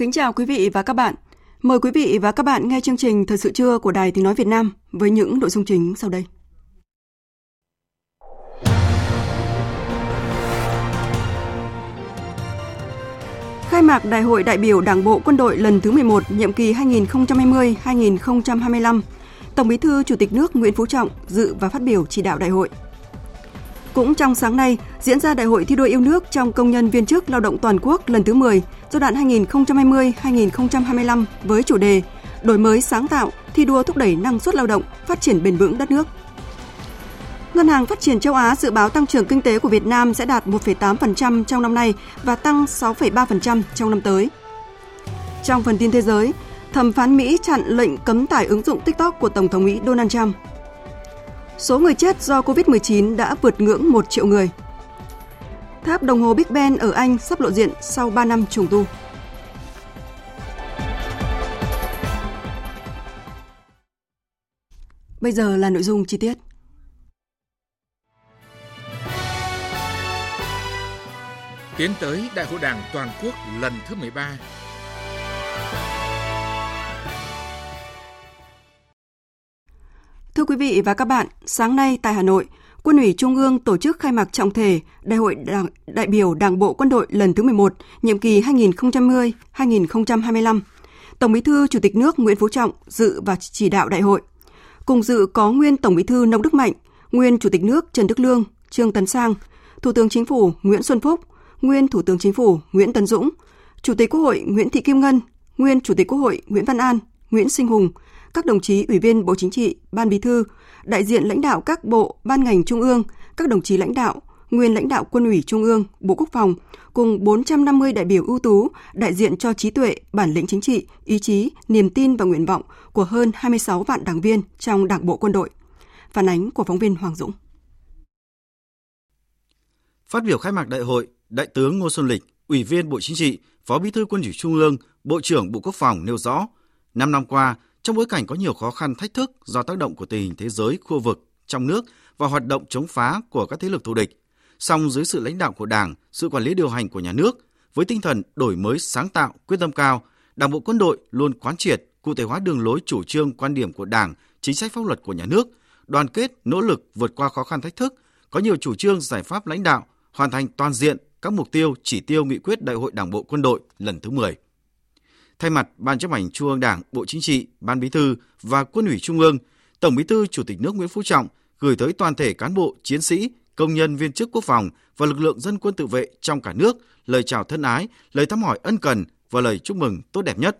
Kính chào quý vị và các bạn. Mời quý vị và các bạn nghe chương trình Thời sự trưa của Đài Tiếng Nói Việt Nam với những nội dung chính sau đây. Khai mạc Đại hội đại biểu Đảng bộ Quân đội lần thứ 11, nhiệm kỳ 2020-2025, Tổng Bí thư Chủ tịch nước Nguyễn Phú Trọng dự và phát biểu chỉ đạo đại hội. Cũng trong sáng nay, diễn ra Đại hội thi đua yêu nước trong công nhân viên chức lao động toàn quốc lần thứ 10, giai đoạn 2020-2025 với chủ đề Đổi mới sáng tạo, thi đua thúc đẩy năng suất lao động, phát triển bền vững đất nước. Ngân hàng Phát triển châu Á dự báo tăng trưởng kinh tế của Việt Nam sẽ đạt 1,8% trong năm nay và tăng 6,3% trong năm tới. Trong phần tin thế giới, thẩm phán Mỹ chặn lệnh cấm tải ứng dụng TikTok của Tổng thống Mỹ Donald Trump. Số người chết do COVID-19 đã vượt ngưỡng 1 triệu người. Tháp đồng hồ Big Ben ở Anh sắp lộ diện sau 3 năm trùng tu. Bây giờ là nội dung chi tiết. Tiến tới Đại hội Đảng toàn quốc lần thứ 13 Thưa quý vị và các bạn, sáng nay tại Hà Nội, Quân ủy Trung ương tổ chức khai mạc trọng thể Đại hội Đảng, đại biểu Đảng bộ Quân đội lần thứ 11, nhiệm kỳ 2020-2025. Tổng Bí thư Chủ tịch nước Nguyễn Phú Trọng dự và chỉ đạo đại hội. Cùng dự có nguyên Tổng Bí thư Nông Đức Mạnh, nguyên Chủ tịch nước Trần Đức Lương, Trương Tấn Sang, Thủ tướng Chính phủ Nguyễn Xuân Phúc, nguyên Thủ tướng Chính phủ Nguyễn Tấn Dũng, Chủ tịch Quốc hội Nguyễn Thị Kim Ngân, nguyên Chủ tịch Quốc hội Nguyễn Văn An, Nguyễn Sinh Hùng, các đồng chí Ủy viên Bộ Chính trị, Ban Bí thư, đại diện lãnh đạo các bộ, ban ngành trung ương, các đồng chí lãnh đạo, nguyên lãnh đạo Quân ủy Trung ương, Bộ Quốc phòng, cùng 450 đại biểu ưu tú đại diện cho trí tuệ, bản lĩnh chính trị, ý chí, niềm tin và nguyện vọng của hơn 26 vạn đảng viên trong Đảng bộ quân đội. Phản ánh của phóng viên Hoàng Dũng. Phát biểu khai mạc đại hội, Đại tướng Ngô Xuân Lịch, Ủy viên Bộ Chính trị, Phó Bí thư Quân ủy Trung ương, Bộ trưởng Bộ Quốc phòng nêu rõ, năm năm qua, trong bối cảnh có nhiều khó khăn thách thức do tác động của tình hình thế giới, khu vực, trong nước và hoạt động chống phá của các thế lực thù địch, song dưới sự lãnh đạo của Đảng, sự quản lý điều hành của nhà nước, với tinh thần đổi mới sáng tạo, quyết tâm cao, Đảng bộ quân đội luôn quán triệt, cụ thể hóa đường lối chủ trương, quan điểm của Đảng, chính sách pháp luật của nhà nước, đoàn kết, nỗ lực vượt qua khó khăn thách thức, có nhiều chủ trương giải pháp lãnh đạo, hoàn thành toàn diện các mục tiêu, chỉ tiêu nghị quyết Đại hội Đảng bộ quân đội lần thứ 10. Thay mặt Ban chấp hành Trung ương Đảng, Bộ Chính trị, Ban Bí thư và Quân ủy Trung ương, Tổng Bí thư Chủ tịch nước Nguyễn Phú Trọng gửi tới toàn thể cán bộ, chiến sĩ, công nhân viên chức quốc phòng và lực lượng dân quân tự vệ trong cả nước lời chào thân ái, lời thăm hỏi ân cần và lời chúc mừng tốt đẹp nhất.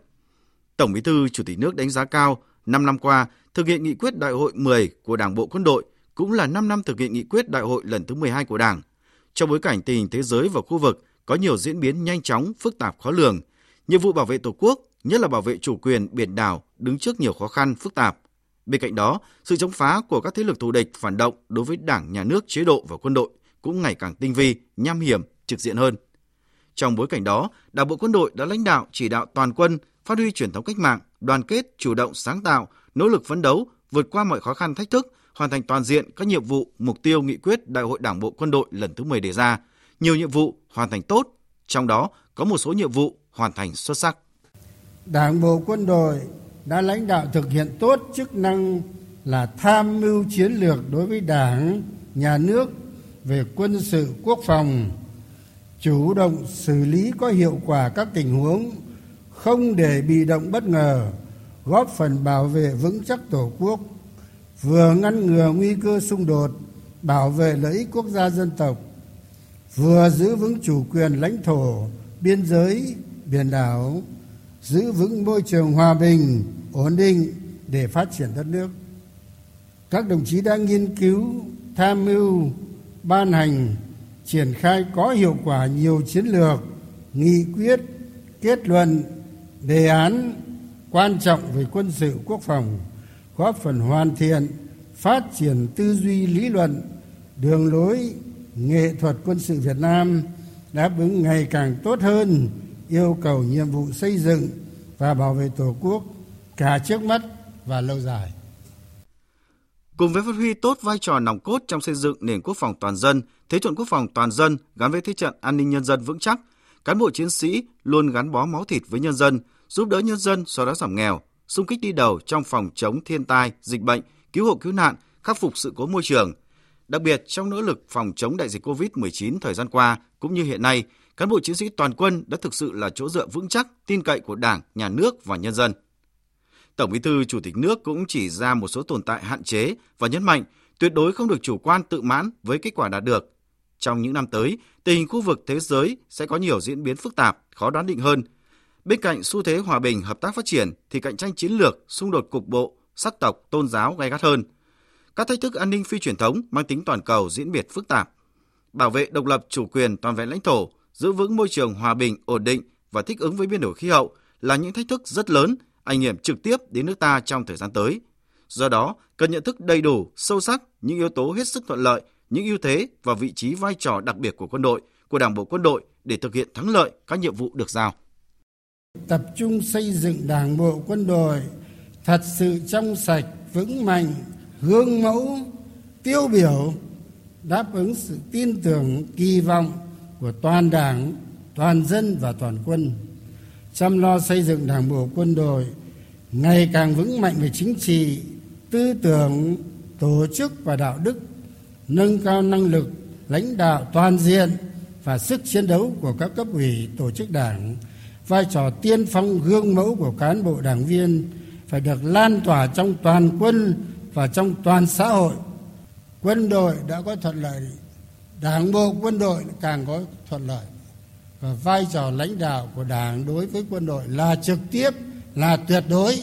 Tổng Bí thư Chủ tịch nước đánh giá cao 5 năm qua thực hiện nghị quyết Đại hội 10 của Đảng bộ quân đội cũng là 5 năm thực hiện nghị quyết Đại hội lần thứ 12 của Đảng. Trong bối cảnh tình hình thế giới và khu vực có nhiều diễn biến nhanh chóng, phức tạp khó lường, nhiệm vụ bảo vệ Tổ quốc, nhất là bảo vệ chủ quyền biển đảo đứng trước nhiều khó khăn phức tạp. Bên cạnh đó, sự chống phá của các thế lực thù địch phản động đối với Đảng, Nhà nước, chế độ và quân đội cũng ngày càng tinh vi, nham hiểm, trực diện hơn. Trong bối cảnh đó, Đảng bộ quân đội đã lãnh đạo chỉ đạo toàn quân phát huy truyền thống cách mạng, đoàn kết, chủ động sáng tạo, nỗ lực phấn đấu, vượt qua mọi khó khăn thách thức, hoàn thành toàn diện các nhiệm vụ, mục tiêu nghị quyết Đại hội Đảng bộ quân đội lần thứ 10 đề ra. Nhiều nhiệm vụ hoàn thành tốt, trong đó có một số nhiệm vụ hoàn thành xuất sắc. Đảng bộ quân đội đã lãnh đạo thực hiện tốt chức năng là tham mưu chiến lược đối với Đảng, nhà nước về quân sự quốc phòng, chủ động xử lý có hiệu quả các tình huống, không để bị động bất ngờ, góp phần bảo vệ vững chắc Tổ quốc, vừa ngăn ngừa nguy cơ xung đột, bảo vệ lợi ích quốc gia dân tộc, vừa giữ vững chủ quyền lãnh thổ, biên giới, biển đảo, giữ vững môi trường hòa bình, ổn định để phát triển đất nước. Các đồng chí đã nghiên cứu, tham mưu, ban hành, triển khai có hiệu quả nhiều chiến lược, nghị quyết, kết luận, đề án quan trọng về quân sự quốc phòng, góp phần hoàn thiện, phát triển tư duy lý luận, đường lối, nghệ thuật quân sự Việt Nam đáp ứng ngày càng tốt hơn yêu cầu nhiệm vụ xây dựng và bảo vệ Tổ quốc cả trước mắt và lâu dài. Cùng với phát huy tốt vai trò nòng cốt trong xây dựng nền quốc phòng toàn dân, thế trận quốc phòng toàn dân gắn với thế trận an ninh nhân dân vững chắc, cán bộ chiến sĩ luôn gắn bó máu thịt với nhân dân, giúp đỡ nhân dân xóa đói giảm nghèo, xung kích đi đầu trong phòng chống thiên tai, dịch bệnh, cứu hộ cứu nạn, khắc phục sự cố môi trường. Đặc biệt trong nỗ lực phòng chống đại dịch COVID-19 thời gian qua cũng như hiện nay, cán bộ chiến sĩ toàn quân đã thực sự là chỗ dựa vững chắc, tin cậy của Đảng, Nhà nước và nhân dân. Tổng Bí thư Chủ tịch nước cũng chỉ ra một số tồn tại hạn chế và nhấn mạnh tuyệt đối không được chủ quan tự mãn với kết quả đạt được. Trong những năm tới, tình hình khu vực thế giới sẽ có nhiều diễn biến phức tạp, khó đoán định hơn. Bên cạnh xu thế hòa bình, hợp tác phát triển thì cạnh tranh chiến lược, xung đột cục bộ, sắc tộc, tôn giáo gay gắt hơn. Các thách thức an ninh phi truyền thống mang tính toàn cầu diễn biệt phức tạp. Bảo vệ độc lập chủ quyền toàn vẹn lãnh thổ, giữ vững môi trường hòa bình, ổn định và thích ứng với biến đổi khí hậu là những thách thức rất lớn ảnh hưởng trực tiếp đến nước ta trong thời gian tới. Do đó, cần nhận thức đầy đủ, sâu sắc những yếu tố hết sức thuận lợi, những ưu thế và vị trí vai trò đặc biệt của quân đội, của Đảng bộ quân đội để thực hiện thắng lợi các nhiệm vụ được giao. Tập trung xây dựng Đảng bộ quân đội thật sự trong sạch, vững mạnh, gương mẫu, tiêu biểu, đáp ứng sự tin tưởng, kỳ vọng của toàn Đảng, toàn dân và toàn quân chăm lo xây dựng đảng bộ quân đội ngày càng vững mạnh về chính trị tư tưởng tổ chức và đạo đức nâng cao năng lực lãnh đạo toàn diện và sức chiến đấu của các cấp ủy tổ chức đảng vai trò tiên phong gương mẫu của cán bộ đảng viên phải được lan tỏa trong toàn quân và trong toàn xã hội. Quân đội đã có thuận lợi đảng bộ quân đội càng có thuận lợi. Và vai trò lãnh đạo của đảng đối với quân đội là trực tiếp là tuyệt đối.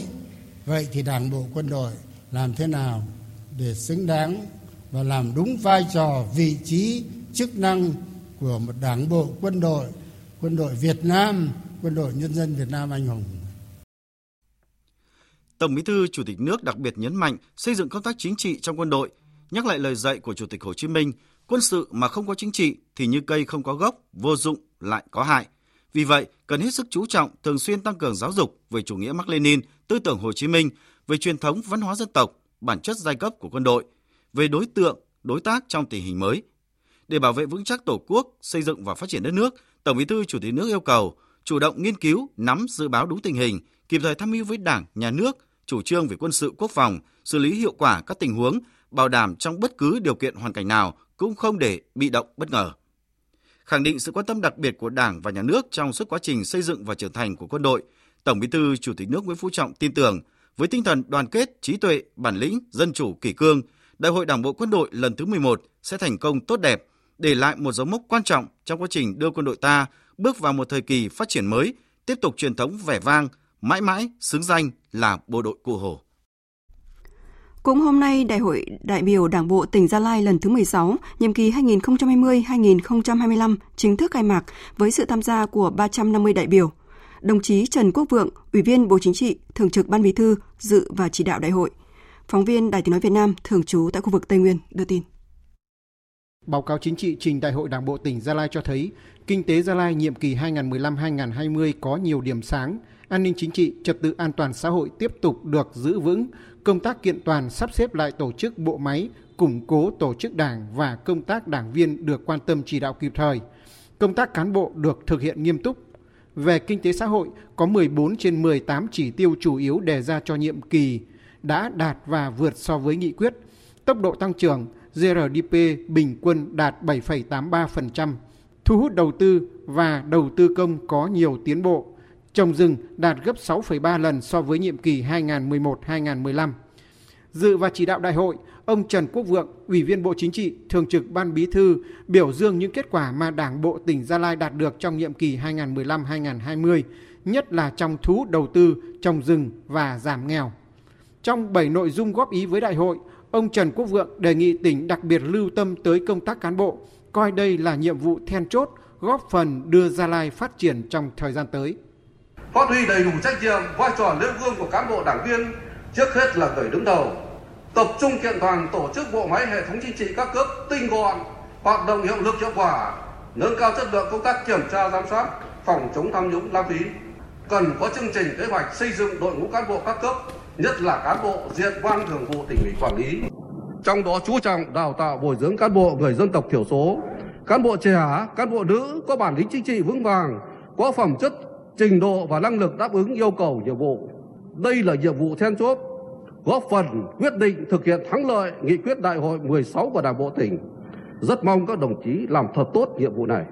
Vậy thì đảng bộ quân đội làm thế nào để xứng đáng và làm đúng vai trò vị trí chức năng của một đảng bộ quân đội quân đội Việt Nam quân đội nhân dân Việt Nam anh hùng? Tổng Bí thư Chủ tịch nước đặc biệt nhấn mạnh xây dựng công tác chính trị trong quân đội, nhắc lại lời dạy của Chủ tịch Hồ Chí Minh, quân sự mà không có chính trị thì như cây không có gốc, vô dụng lại có hại. Vì vậy, cần hết sức chú trọng thường xuyên tăng cường giáo dục về chủ nghĩa Mác Lênin, tư tưởng Hồ Chí Minh, về truyền thống văn hóa dân tộc, bản chất giai cấp của quân đội, về đối tượng, đối tác trong tình hình mới. Để bảo vệ vững chắc Tổ quốc, xây dựng và phát triển đất nước, Tổng Bí thư Chủ tịch nước yêu cầu chủ động nghiên cứu, nắm dự báo đúng tình hình, kịp thời tham mưu với Đảng, Nhà nước chủ trương về quân sự quốc phòng, xử lý hiệu quả các tình huống, bảo đảm trong bất cứ điều kiện hoàn cảnh nào cũng không để bị động bất ngờ khẳng định sự quan tâm đặc biệt của Đảng và Nhà nước trong suốt quá trình xây dựng và trưởng thành của quân đội, Tổng Bí thư Chủ tịch nước Nguyễn Phú Trọng tin tưởng với tinh thần đoàn kết, trí tuệ, bản lĩnh, dân chủ, kỷ cương, Đại hội Đảng bộ quân đội lần thứ 11 sẽ thành công tốt đẹp, để lại một dấu mốc quan trọng trong quá trình đưa quân đội ta bước vào một thời kỳ phát triển mới, tiếp tục truyền thống vẻ vang, mãi mãi xứng danh là bộ đội cụ Hồ. Cũng hôm nay, Đại hội đại biểu Đảng bộ tỉnh Gia Lai lần thứ 16, nhiệm kỳ 2020-2025 chính thức khai mạc với sự tham gia của 350 đại biểu. Đồng chí Trần Quốc Vượng, Ủy viên Bộ Chính trị, Thường trực Ban Bí thư, dự và chỉ đạo đại hội. Phóng viên Đài tiếng nói Việt Nam thường trú tại khu vực Tây Nguyên đưa tin. Báo cáo chính trị trình Đại hội Đảng bộ tỉnh Gia Lai cho thấy, kinh tế Gia Lai nhiệm kỳ 2015-2020 có nhiều điểm sáng, an ninh chính trị, trật tự an toàn xã hội tiếp tục được giữ vững, công tác kiện toàn sắp xếp lại tổ chức bộ máy, củng cố tổ chức đảng và công tác đảng viên được quan tâm chỉ đạo kịp thời. Công tác cán bộ được thực hiện nghiêm túc. Về kinh tế xã hội, có 14 trên 18 chỉ tiêu chủ yếu đề ra cho nhiệm kỳ đã đạt và vượt so với nghị quyết. Tốc độ tăng trưởng GRDP bình quân đạt 7,83%. Thu hút đầu tư và đầu tư công có nhiều tiến bộ trồng rừng đạt gấp 6,3 lần so với nhiệm kỳ 2011-2015. Dự và chỉ đạo đại hội, ông Trần Quốc Vượng, Ủy viên Bộ Chính trị, Thường trực Ban Bí thư biểu dương những kết quả mà Đảng bộ tỉnh Gia Lai đạt được trong nhiệm kỳ 2015-2020, nhất là trong thu hút đầu tư, trồng rừng và giảm nghèo. Trong 7 nội dung góp ý với đại hội, ông Trần Quốc Vượng đề nghị tỉnh đặc biệt lưu tâm tới công tác cán bộ, coi đây là nhiệm vụ then chốt, góp phần đưa Gia Lai phát triển trong thời gian tới. Phát huy đầy đủ trách nhiệm, vai trò nêu gương của cán bộ đảng viên, trước hết là người đứng đầu, tập trung kiện toàn tổ chức bộ máy hệ thống chính trị các cấp tinh gọn, hoạt động hiệu lực hiệu quả, nâng cao chất lượng công tác kiểm tra giám sát, phòng chống tham nhũng lãng phí. Cần có chương trình kế hoạch xây dựng đội ngũ cán bộ các cấp, nhất là cán bộ diện ban thường vụ tỉnh ủy quản lý. Trong đó chú trọng đào tạo bồi dưỡng cán bộ người dân tộc thiểu số, cán bộ trẻ, cán bộ nữ có bản lĩnh chính trị vững vàng, có phẩm chất, trình độ và năng lực đáp ứng yêu cầu nhiệm vụ. Đây là nhiệm vụ then chốt góp phần quyết định thực hiện thắng lợi nghị quyết đại hội 16 của Đảng bộ tỉnh. Rất mong các đồng chí làm thật tốt nhiệm vụ này.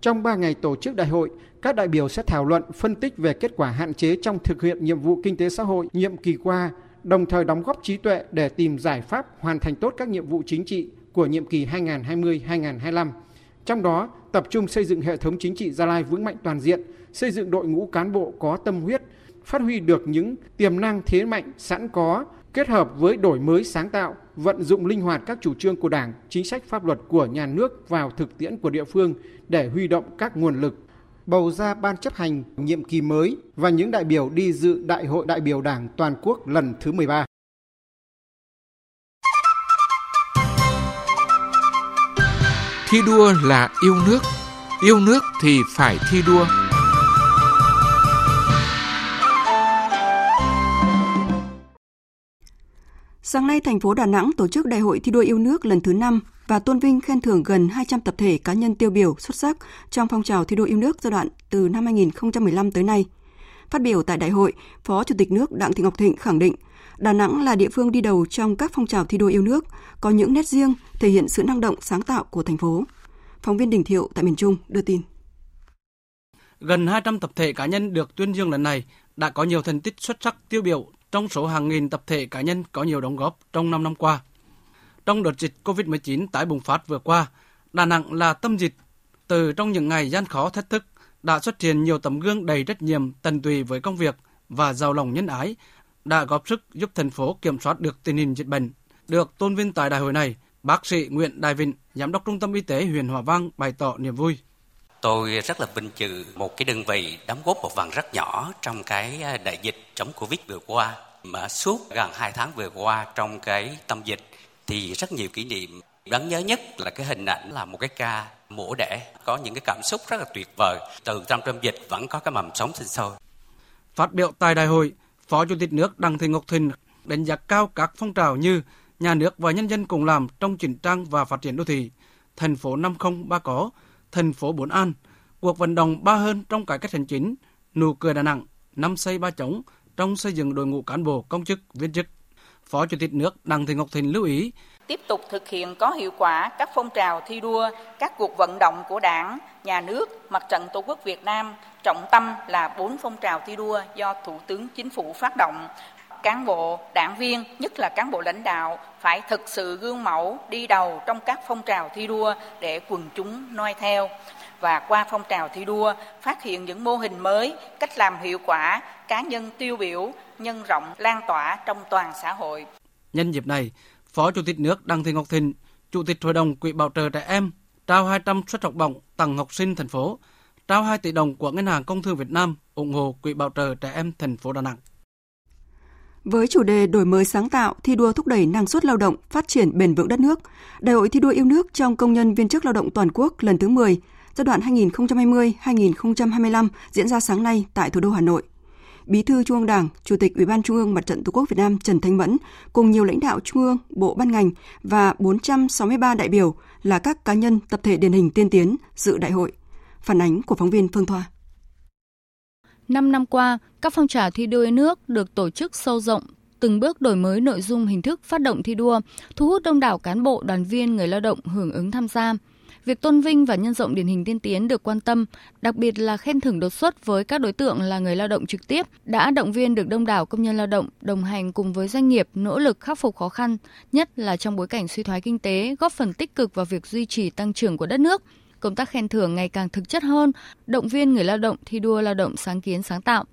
Trong 3 ngày tổ chức đại hội, các đại biểu sẽ thảo luận phân tích về kết quả hạn chế trong thực hiện nhiệm vụ kinh tế xã hội nhiệm kỳ qua, đồng thời đóng góp trí tuệ để tìm giải pháp hoàn thành tốt các nhiệm vụ chính trị của nhiệm kỳ 2020-2025. Trong đó, tập trung xây dựng hệ thống chính trị Gia Lai vững mạnh toàn diện, xây dựng đội ngũ cán bộ có tâm huyết, phát huy được những tiềm năng thế mạnh sẵn có, kết hợp với đổi mới sáng tạo, vận dụng linh hoạt các chủ trương của Đảng, chính sách pháp luật của nhà nước vào thực tiễn của địa phương để huy động các nguồn lực, bầu ra ban chấp hành nhiệm kỳ mới và những đại biểu đi dự Đại hội đại biểu Đảng toàn quốc lần thứ 13. Thi đua là yêu nước, yêu nước thì phải thi đua. Sáng nay, thành phố Đà Nẵng tổ chức Đại hội thi đua yêu nước lần thứ 5 và tôn vinh khen thưởng gần 200 tập thể cá nhân tiêu biểu xuất sắc trong phong trào thi đua yêu nước giai đoạn từ năm 2015 tới nay. Phát biểu tại đại hội, Phó Chủ tịch nước Đặng Thị Ngọc Thịnh khẳng định Đà Nẵng là địa phương đi đầu trong các phong trào thi đua yêu nước, có những nét riêng thể hiện sự năng động sáng tạo của thành phố. Phóng viên Đình Thiệu tại miền Trung đưa tin. Gần 200 tập thể cá nhân được tuyên dương lần này đã có nhiều thành tích xuất sắc tiêu biểu trong số hàng nghìn tập thể cá nhân có nhiều đóng góp trong 5 năm qua. Trong đợt dịch COVID-19 tái bùng phát vừa qua, Đà Nẵng là tâm dịch. Từ trong những ngày gian khó thách thức, đã xuất hiện nhiều tấm gương đầy trách nhiệm, tận tụy với công việc và giàu lòng nhân ái, đã góp sức giúp thành phố kiểm soát được tình hình dịch bệnh. Được tôn vinh tại đại hội này, bác sĩ Nguyễn Đại Vịnh, giám đốc trung tâm y tế huyện Hòa Vang bày tỏ niềm vui. Tôi rất là vinh dự một cái đơn vị đóng góp một phần rất nhỏ trong cái à, đại dịch chống Covid vừa qua. Mà suốt gần 2 tháng vừa qua trong cái tâm dịch thì rất nhiều kỷ niệm. Đáng nhớ nhất là cái hình ảnh là một cái ca mổ đẻ có những cái cảm xúc rất là tuyệt vời. Từ trong tâm dịch vẫn có cái mầm sống sinh sôi. Phát biểu tại đại hội, Phó Chủ tịch nước Đặng Thị Ngọc Thịnh đánh giá cao các phong trào như nhà nước và nhân dân cùng làm trong chỉnh trang và phát triển đô thị, thành phố năm không ba có, thành phố bốn an, cuộc vận động ba hơn trong cải cách hành chính, nụ cười Đà Nẵng, năm xây ba chống trong xây dựng đội ngũ cán bộ công chức viên chức. Phó Chủ tịch nước Đặng Thị Ngọc Thịnh lưu ý tiếp tục thực hiện có hiệu quả các phong trào thi đua, các cuộc vận động của Đảng, Nhà nước, Mặt trận Tổ quốc Việt Nam, trọng tâm là bốn phong trào thi đua do Thủ tướng Chính phủ phát động. Cán bộ, đảng viên, nhất là cán bộ lãnh đạo phải thực sự gương mẫu đi đầu trong các phong trào thi đua để quần chúng noi theo và qua phong trào thi đua phát hiện những mô hình mới, cách làm hiệu quả, cá nhân tiêu biểu, nhân rộng lan tỏa trong toàn xã hội. Nhân dịp này, Phó Chủ tịch nước Đặng Thị Ngọc Thịnh, Chủ tịch Hội đồng Quỹ bảo trợ trẻ em trao 200 suất học bổng tặng học sinh thành phố, trao 2 tỷ đồng của Ngân hàng Công thương Việt Nam ủng hộ Quỹ bảo trợ trẻ em thành phố Đà Nẵng. Với chủ đề đổi mới sáng tạo, thi đua thúc đẩy năng suất lao động, phát triển bền vững đất nước, Đại hội thi đua yêu nước trong công nhân viên chức lao động toàn quốc lần thứ 10, giai đoạn 2020-2025 diễn ra sáng nay tại thủ đô Hà Nội. Bí thư Trung ương Đảng, Chủ tịch Ủy ban Trung ương Mặt trận Tổ quốc Việt Nam Trần Thanh Mẫn cùng nhiều lãnh đạo Trung ương, Bộ ban ngành và 463 đại biểu là các cá nhân tập thể điển hình tiên tiến dự đại hội. Phản ánh của phóng viên Phương Thoa. 5 năm qua, các phong trào thi đua nước được tổ chức sâu rộng, từng bước đổi mới nội dung hình thức phát động thi đua, thu hút đông đảo cán bộ, đoàn viên, người lao động hưởng ứng tham gia. Việc tôn vinh và nhân rộng điển hình tiên tiến được quan tâm, đặc biệt là khen thưởng đột xuất với các đối tượng là người lao động trực tiếp, đã động viên được đông đảo công nhân lao động đồng hành cùng với doanh nghiệp nỗ lực khắc phục khó khăn, nhất là trong bối cảnh suy thoái kinh tế, góp phần tích cực vào việc duy trì tăng trưởng của đất nước. Công tác khen thưởng ngày càng thực chất hơn, động viên người lao động thi đua lao động sáng kiến sáng tạo.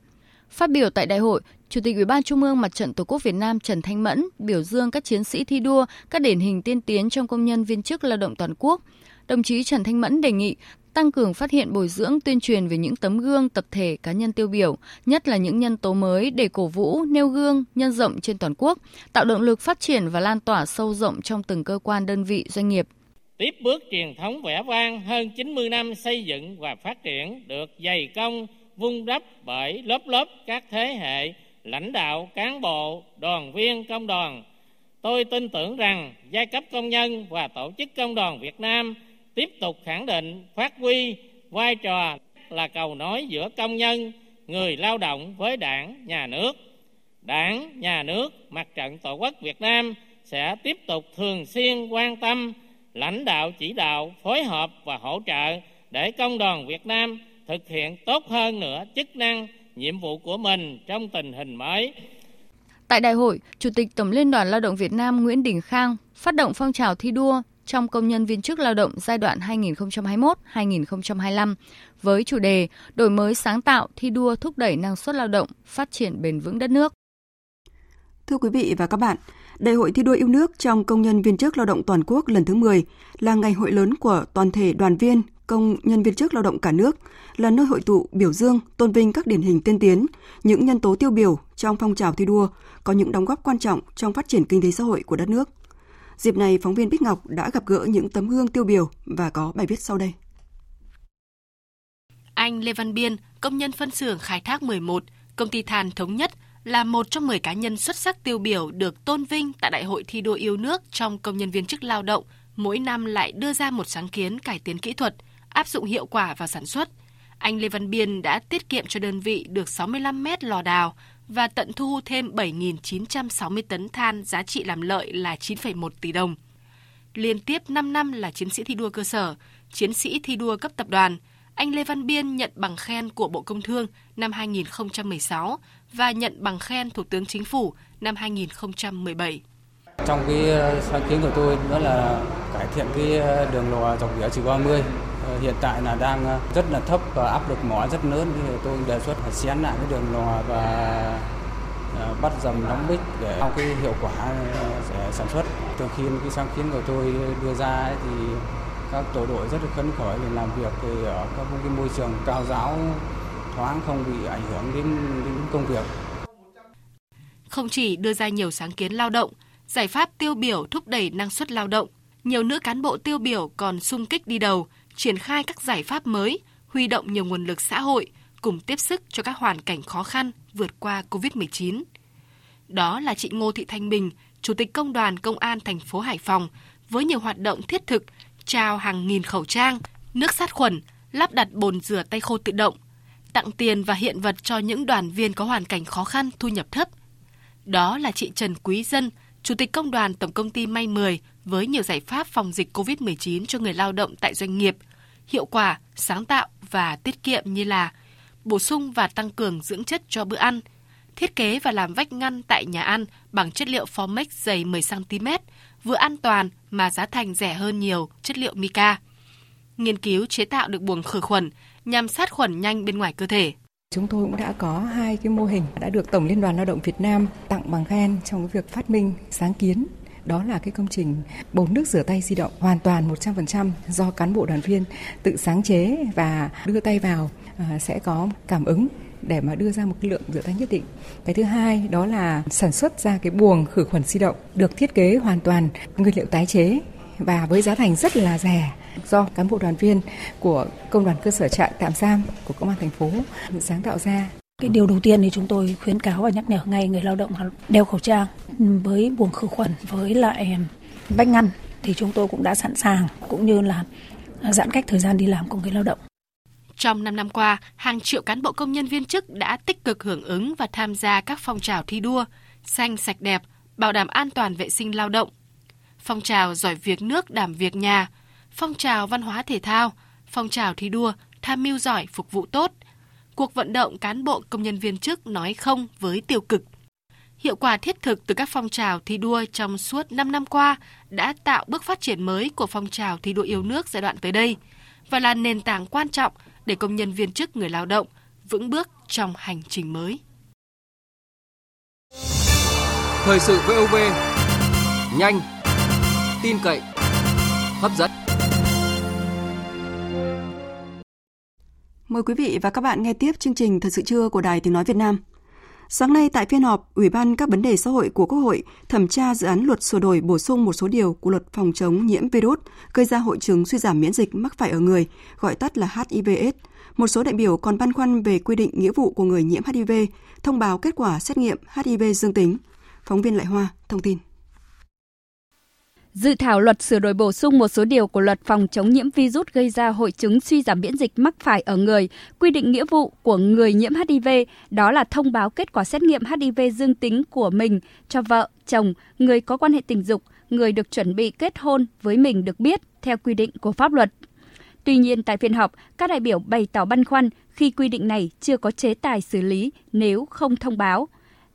Phát biểu tại đại hội, Chủ tịch Ủy ban Trung ương Mặt trận Tổ quốc Việt Nam Trần Thanh Mẫn biểu dương các chiến sĩ thi đua, các điển hình tiên tiến trong công nhân viên chức lao động toàn quốc. Đồng chí Trần Thanh Mẫn đề nghị tăng cường phát hiện bồi dưỡng tuyên truyền về những tấm gương tập thể cá nhân tiêu biểu, nhất là những nhân tố mới để cổ vũ, nêu gương, nhân rộng trên toàn quốc, tạo động lực phát triển và lan tỏa sâu rộng trong từng cơ quan đơn vị doanh nghiệp. Tiếp bước truyền thống vẻ vang hơn 90 năm xây dựng và phát triển được dày công vun đắp bởi lớp lớp các thế hệ lãnh đạo, cán bộ, đoàn viên công đoàn. Tôi tin tưởng rằng giai cấp công nhân và tổ chức công đoàn Việt Nam tiếp tục khẳng định phát huy vai trò là cầu nối giữa công nhân, người lao động với đảng, nhà nước. Đảng, nhà nước, mặt trận Tổ quốc Việt Nam sẽ tiếp tục thường xuyên quan tâm, lãnh đạo chỉ đạo, phối hợp và hỗ trợ để công đoàn Việt Nam thực hiện tốt hơn nữa chức năng, nhiệm vụ của mình trong tình hình mới. Tại đại hội, Chủ tịch Tổng Liên đoàn Lao động Việt Nam Nguyễn Đình Khang phát động phong trào thi đua trong công nhân viên chức lao động giai đoạn 2021-2025 với chủ đề đổi mới sáng tạo, thi đua thúc đẩy năng suất lao động, phát triển bền vững đất nước. Thưa quý vị và các bạn, Đại hội thi đua yêu nước trong công nhân viên chức lao động toàn quốc lần thứ 10 là ngày hội lớn của toàn thể đoàn viên, công nhân viên chức lao động cả nước, là nơi hội tụ biểu dương, tôn vinh các điển hình tiên tiến, những nhân tố tiêu biểu trong phong trào thi đua có những đóng góp quan trọng trong phát triển kinh tế xã hội của đất nước. Dịp này, phóng viên Bích Ngọc đã gặp gỡ những tấm gương tiêu biểu và có bài viết sau đây. Anh Lê Văn Biên, công nhân phân xưởng khai thác 11, công ty than thống nhất là một trong 10 cá nhân xuất sắc tiêu biểu được tôn vinh tại Đại hội thi đua yêu nước trong công nhân viên chức lao động, mỗi năm lại đưa ra một sáng kiến cải tiến kỹ thuật, áp dụng hiệu quả vào sản xuất. Anh Lê Văn Biên đã tiết kiệm cho đơn vị được 65 mét lò đào và tận thu thêm 7.960 tấn than giá trị làm lợi là 9,1 tỷ đồng. Liên tiếp 5 năm là chiến sĩ thi đua cơ sở, chiến sĩ thi đua cấp tập đoàn, anh Lê Văn Biên nhận bằng khen của Bộ Công Thương năm 2016 và nhận bằng khen Thủ tướng Chính phủ năm 2017. Trong cái ờ, sáng kiến của tôi đó là cải thiện cái ờ, đường lò dọc vỉa chỉ 30 ờ, hiện tại là đang rất là thấp và áp lực mỏ rất lớn thì tôi đề xuất là xén lại cái đường lò và bắt dầm đóng bích để tăng cái hiệu quả để sản xuất. Từ khi cái sáng kiến của tôi đưa ra ấy, thì các tổ đội rất là phấn khởi để làm việc thì ở các cái môi trường cao giáo thoáng không bị ảnh hưởng đến, đến công việc. Không chỉ đưa ra nhiều sáng kiến lao động, giải pháp tiêu biểu thúc đẩy năng suất lao động, nhiều nữ cán bộ tiêu biểu còn sung kích đi đầu, triển khai các giải pháp mới, huy động nhiều nguồn lực xã hội cùng tiếp sức cho các hoàn cảnh khó khăn vượt qua COVID-19. Đó là chị Ngô Thị Thanh Bình, Chủ tịch Công đoàn Công an thành phố Hải Phòng, với nhiều hoạt động thiết thực, trao hàng nghìn khẩu trang, nước sát khuẩn, lắp đặt bồn rửa tay khô tự động, tặng tiền và hiện vật cho những đoàn viên có hoàn cảnh khó khăn, thu nhập thấp. Đó là chị Trần Quý Dân, Chủ tịch Công đoàn Tổng công ty May 10 với nhiều giải pháp phòng dịch COVID-19 cho người lao động tại doanh nghiệp, hiệu quả, sáng tạo và tiết kiệm như là bổ sung và tăng cường dưỡng chất cho bữa ăn, thiết kế và làm vách ngăn tại nhà ăn bằng chất liệu Formex dày 10cm, vừa an toàn mà giá thành rẻ hơn nhiều chất liệu mica. Nghiên cứu chế tạo được buồng khử khuẩn nhằm sát khuẩn nhanh bên ngoài cơ thể. Chúng tôi cũng đã có hai cái mô hình đã được Tổng Liên đoàn Lao động Việt Nam tặng bằng khen trong cái việc phát minh, sáng kiến đó là cái công trình bồn nước rửa tay di động hoàn toàn 100% do cán bộ đoàn viên tự sáng chế và đưa tay vào à, sẽ có cảm ứng để mà đưa ra một cái lượng rửa tay nhất định. Cái thứ hai đó là sản xuất ra cái buồng khử khuẩn di động được thiết kế hoàn toàn nguyên liệu tái chế và với giá thành rất là rẻ do cán bộ đoàn viên của công đoàn cơ sở trại tạm giam của công an thành phố sáng tạo ra. Cái điều đầu tiên thì chúng tôi khuyến cáo và nhắc nhở ngay người lao động đeo khẩu trang với buồng khử khuẩn với lại vách ngăn thì chúng tôi cũng đã sẵn sàng cũng như là giãn cách thời gian đi làm của người lao động. Trong 5 năm qua, hàng triệu cán bộ công nhân viên chức đã tích cực hưởng ứng và tham gia các phong trào thi đua, xanh sạch đẹp, bảo đảm an toàn vệ sinh lao động. Phong trào giỏi việc nước đảm việc nhà, phong trào văn hóa thể thao, phong trào thi đua, tham mưu giỏi phục vụ tốt, cuộc vận động cán bộ công nhân viên chức nói không với tiêu cực. Hiệu quả thiết thực từ các phong trào thi đua trong suốt 5 năm qua đã tạo bước phát triển mới của phong trào thi đua yêu nước giai đoạn tới đây và là nền tảng quan trọng để công nhân viên chức người lao động vững bước trong hành trình mới. Thời sự VOV nhanh, tin cậy, hấp dẫn. Mời quý vị và các bạn nghe tiếp chương trình Thật sự trưa của Đài Tiếng Nói Việt Nam. Sáng nay tại phiên họp, Ủy ban các vấn đề xã hội của Quốc hội thẩm tra dự án luật sửa đổi bổ sung một số điều của luật phòng chống nhiễm virus gây ra hội chứng suy giảm miễn dịch mắc phải ở người, gọi tắt là HIVS. Một số đại biểu còn băn khoăn về quy định nghĩa vụ của người nhiễm HIV thông báo kết quả xét nghiệm HIV dương tính. Phóng viên Lại Hoa thông tin. Dự thảo luật sửa đổi bổ sung một số điều của luật phòng chống nhiễm virus gây ra hội chứng suy giảm miễn dịch mắc phải ở người, quy định nghĩa vụ của người nhiễm HIV, đó là thông báo kết quả xét nghiệm HIV dương tính của mình cho vợ, chồng, người có quan hệ tình dục, người được chuẩn bị kết hôn với mình được biết theo quy định của pháp luật. Tuy nhiên, tại phiên họp, các đại biểu bày tỏ băn khoăn khi quy định này chưa có chế tài xử lý nếu không thông báo.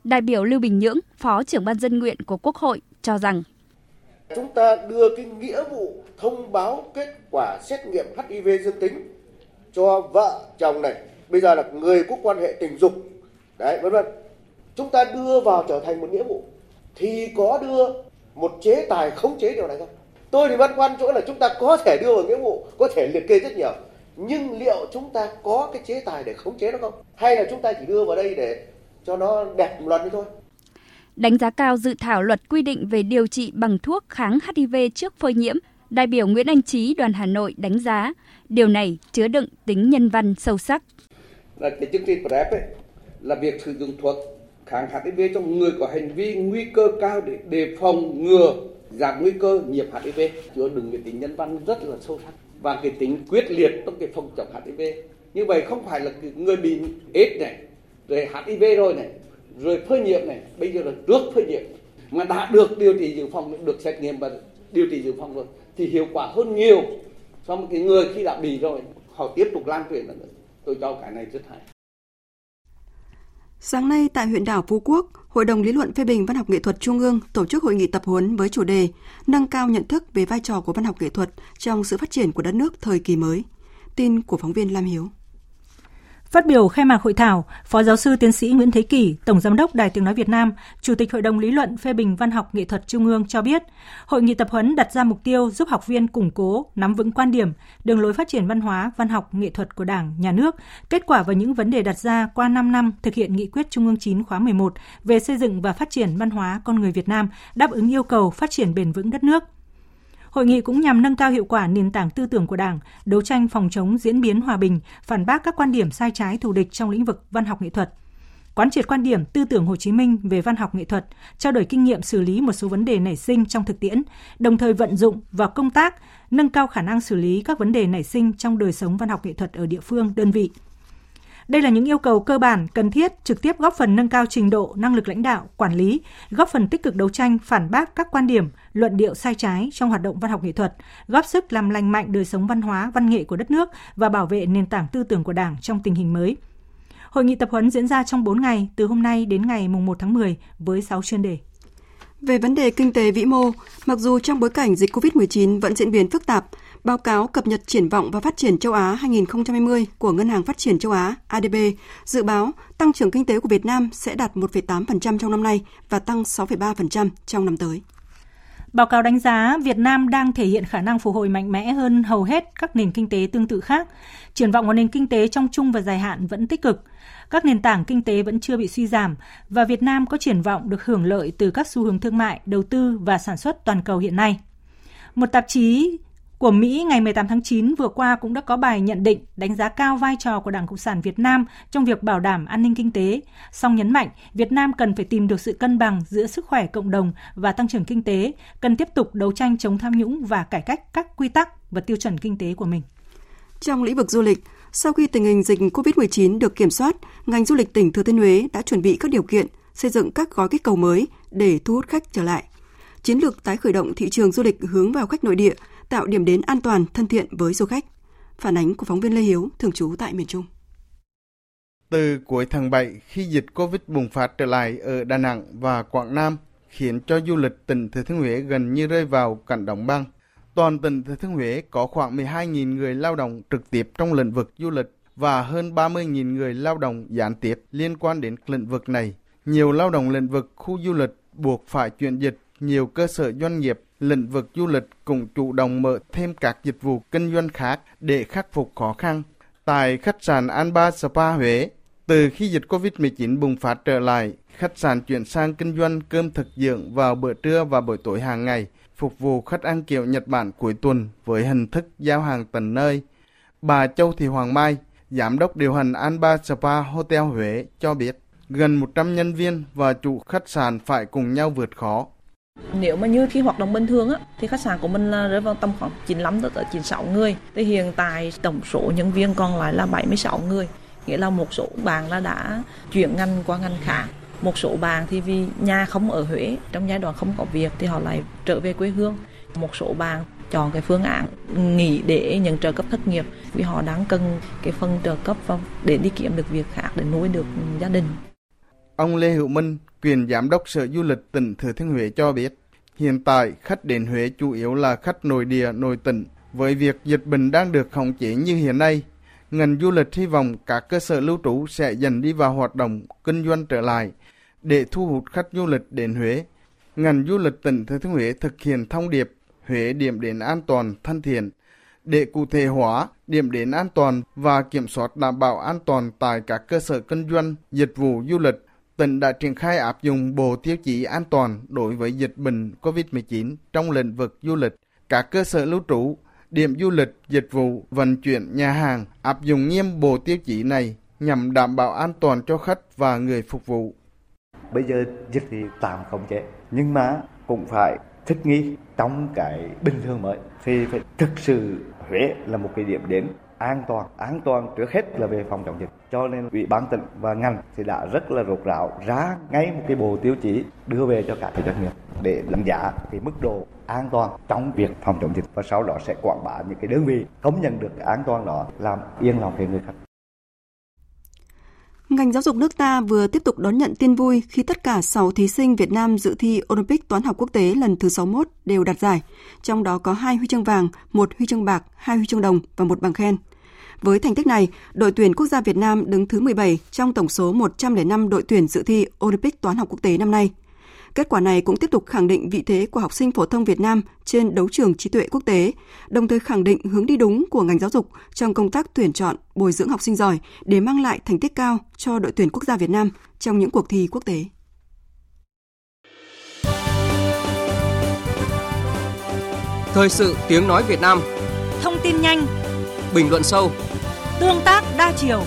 Đại biểu Lưu Bình Nhưỡng, Phó trưởng ban dân nguyện của Quốc hội cho rằng chúng ta đưa cái nghĩa vụ thông báo kết quả xét nghiệm HIV dương tính cho vợ, chồng này. Bây giờ là người có quan hệ tình dục. Đấy, vân vân. Chúng ta đưa vào trở thành một nghĩa vụ. Thì có đưa một chế tài khống chế điều này không? Tôi thì băn khoăn chỗ là chúng ta có thể đưa vào nghĩa vụ, có thể liệt kê rất nhiều. Nhưng liệu chúng ta có cái chế tài để khống chế nó không? Hay là chúng ta chỉ đưa vào đây để cho nó đẹp một lần thôi? Đánh giá cao dự thảo luật quy định về điều trị bằng thuốc kháng HIV trước phơi nhiễm, đại biểu Nguyễn Anh Trí đoàn Hà Nội đánh giá điều này chứa đựng tính nhân văn sâu sắc. Là cái chương trình PrEP ấy, là việc sử dụng thuốc kháng HIV cho người có hành vi nguy cơ cao để đề phòng ngừa giảm nguy cơ nhiễm HIV chứa đựng cái tính nhân văn rất là sâu sắc và cái tính quyết liệt trong cái phòng chống HIV như vậy không phải là người bị AIDS này rồi HIV rồi này rồi phơi nhiễm này bây giờ là trước phơi nhiễm mà đã được điều trị dự phòng được xét nghiệm và điều trị dự phòng rồi thì hiệu quả hơn nhiều so với cái người khi đã bị rồi họ tiếp tục lan truyền nữa tôi cho cái này rất hay Sáng nay tại huyện đảo Phú Quốc, Hội đồng lý luận phê bình văn học nghệ thuật Trung ương tổ chức hội nghị tập huấn với chủ đề Nâng cao nhận thức về vai trò của văn học nghệ thuật trong sự phát triển của đất nước thời kỳ mới. Tin của phóng viên Lam Hiếu. Phát biểu khai mạc hội thảo, Phó giáo sư tiến sĩ Nguyễn Thế Kỳ, Tổng giám đốc Đài Tiếng nói Việt Nam, Chủ tịch Hội đồng lý luận phê bình văn học nghệ thuật Trung ương cho biết, hội nghị tập huấn đặt ra mục tiêu giúp học viên củng cố, nắm vững quan điểm, đường lối phát triển văn hóa, văn học, nghệ thuật của Đảng, Nhà nước, kết quả và những vấn đề đặt ra qua 5 năm thực hiện nghị quyết Trung ương 9 khóa 11 về xây dựng và phát triển văn hóa con người Việt Nam, đáp ứng yêu cầu phát triển bền vững đất nước. Hội nghị cũng nhằm nâng cao hiệu quả nền tảng tư tưởng của Đảng, đấu tranh phòng chống diễn biến hòa bình, phản bác các quan điểm sai trái thù địch trong lĩnh vực văn học nghệ thuật. Quán triệt quan điểm tư tưởng Hồ Chí Minh về văn học nghệ thuật, trao đổi kinh nghiệm xử lý một số vấn đề nảy sinh trong thực tiễn, đồng thời vận dụng vào công tác, nâng cao khả năng xử lý các vấn đề nảy sinh trong đời sống văn học nghệ thuật ở địa phương, đơn vị. Đây là những yêu cầu cơ bản cần thiết trực tiếp góp phần nâng cao trình độ năng lực lãnh đạo, quản lý, góp phần tích cực đấu tranh phản bác các quan điểm, luận điệu sai trái trong hoạt động văn học nghệ thuật, góp sức làm lành mạnh đời sống văn hóa, văn nghệ của đất nước và bảo vệ nền tảng tư tưởng của Đảng trong tình hình mới. Hội nghị tập huấn diễn ra trong 4 ngày, từ hôm nay đến ngày 1 tháng 10 với 6 chuyên đề. Về vấn đề kinh tế vĩ mô, mặc dù trong bối cảnh dịch COVID-19 vẫn diễn biến phức tạp, Báo cáo cập nhật triển vọng và phát triển châu Á 2020 của Ngân hàng Phát triển châu Á ADB dự báo tăng trưởng kinh tế của Việt Nam sẽ đạt 1,8% trong năm nay và tăng 6,3% trong năm tới. Báo cáo đánh giá Việt Nam đang thể hiện khả năng phục hồi mạnh mẽ hơn hầu hết các nền kinh tế tương tự khác. Triển vọng của nền kinh tế trong trung và dài hạn vẫn tích cực. Các nền tảng kinh tế vẫn chưa bị suy giảm và Việt Nam có triển vọng được hưởng lợi từ các xu hướng thương mại, đầu tư và sản xuất toàn cầu hiện nay. Một tạp chí của Mỹ ngày 18 tháng 9 vừa qua cũng đã có bài nhận định đánh giá cao vai trò của Đảng Cộng sản Việt Nam trong việc bảo đảm an ninh kinh tế, song nhấn mạnh Việt Nam cần phải tìm được sự cân bằng giữa sức khỏe cộng đồng và tăng trưởng kinh tế, cần tiếp tục đấu tranh chống tham nhũng và cải cách các quy tắc và tiêu chuẩn kinh tế của mình. Trong lĩnh vực du lịch, sau khi tình hình dịch COVID-19 được kiểm soát, ngành du lịch tỉnh Thừa Thiên Huế đã chuẩn bị các điều kiện xây dựng các gói kích cầu mới để thu hút khách trở lại. Chiến lược tái khởi động thị trường du lịch hướng vào khách nội địa tạo điểm đến an toàn, thân thiện với du khách. Phản ánh của phóng viên Lê Hiếu, thường trú tại miền Trung. Từ cuối tháng 7, khi dịch Covid bùng phát trở lại ở Đà Nẵng và Quảng Nam, khiến cho du lịch tỉnh Thừa Thiên Huế gần như rơi vào cảnh đóng băng. Toàn tỉnh Thừa Thiên Huế có khoảng 12.000 người lao động trực tiếp trong lĩnh vực du lịch và hơn 30.000 người lao động gián tiếp liên quan đến lĩnh vực này. Nhiều lao động lĩnh vực khu du lịch buộc phải chuyển dịch, nhiều cơ sở doanh nghiệp lĩnh vực du lịch cũng chủ động mở thêm các dịch vụ kinh doanh khác để khắc phục khó khăn. Tại khách sạn Anba Spa Huế, từ khi dịch COVID-19 bùng phát trở lại, khách sạn chuyển sang kinh doanh cơm thực dưỡng vào bữa trưa và buổi tối hàng ngày, phục vụ khách ăn kiểu Nhật Bản cuối tuần với hình thức giao hàng tận nơi. Bà Châu Thị Hoàng Mai, Giám đốc điều hành Anba Spa Hotel Huế cho biết, gần 100 nhân viên và chủ khách sạn phải cùng nhau vượt khó. Nếu mà như khi hoạt động bình thường á, thì khách sạn của mình là rơi vào tầm khoảng 95 tới 96 người. Thì hiện tại tổng số nhân viên còn lại là 76 người. Nghĩa là một số bạn là đã chuyển ngành qua ngành khác. Một số bạn thì vì nhà không ở Huế, trong giai đoạn không có việc thì họ lại trở về quê hương. Một số bạn chọn cái phương án nghỉ để nhận trợ cấp thất nghiệp vì họ đang cần cái phần trợ cấp để đi kiếm được việc khác để nuôi được gia đình. Ông Lê Hữu Minh, quyền giám đốc Sở Du lịch tỉnh Thừa Thiên Huế cho biết, hiện tại khách đến Huế chủ yếu là khách nội địa, nội tỉnh. Với việc dịch bệnh đang được khống chế như hiện nay, ngành du lịch hy vọng các cơ sở lưu trú sẽ dần đi vào hoạt động kinh doanh trở lại để thu hút khách du lịch đến Huế. Ngành du lịch tỉnh Thừa Thiên Huế thực hiện thông điệp Huế điểm đến an toàn, thân thiện để cụ thể hóa điểm đến an toàn và kiểm soát đảm bảo an toàn tại các cơ sở kinh doanh, dịch vụ du lịch tỉnh đã triển khai áp dụng bộ tiêu chí an toàn đối với dịch bệnh COVID-19 trong lĩnh vực du lịch. Các cơ sở lưu trú, điểm du lịch, dịch vụ, vận chuyển, nhà hàng áp dụng nghiêm bộ tiêu chí này nhằm đảm bảo an toàn cho khách và người phục vụ. Bây giờ dịch thì tạm không chế, nhưng mà cũng phải thích nghi trong cái bình thường mới thì phải thực sự Huế là một cái điểm đến an toàn an toàn trước hết là về phòng chống dịch. Cho nên ủy ban tỉnh và ngành thì đã rất là rốt ráo, ra ngay một cái bộ tiêu chí đưa về cho cả doanh nghiệp để đánh giá cái mức độ an toàn trong việc phòng chống dịch. Và sau đó sẽ quảng bá những cái đơn vị công nhận được cái an toàn đó, làm yên lòng về người khách Ngành giáo dục nước ta vừa tiếp tục đón nhận tin vui khi tất cả 6 thí sinh Việt Nam dự thi Olympic toán học quốc tế lần thứ 61 đều đạt giải, trong đó có 2 huy chương vàng, 1 huy chương bạc, 2 huy chương đồng và một bằng khen. Với thành tích này, đội tuyển quốc gia Việt Nam đứng thứ 17 trong tổng số 105 đội tuyển dự thi Olympic toán học quốc tế năm nay. Kết quả này cũng tiếp tục khẳng định vị thế của học sinh phổ thông Việt Nam trên đấu trường trí tuệ quốc tế, đồng thời khẳng định hướng đi đúng của ngành giáo dục trong công tác tuyển chọn, bồi dưỡng học sinh giỏi để mang lại thành tích cao cho đội tuyển quốc gia Việt Nam trong những cuộc thi quốc tế. Thời sự tiếng nói Việt Nam. Thông tin nhanh. Bình luận sâu. Tương tác đa chiều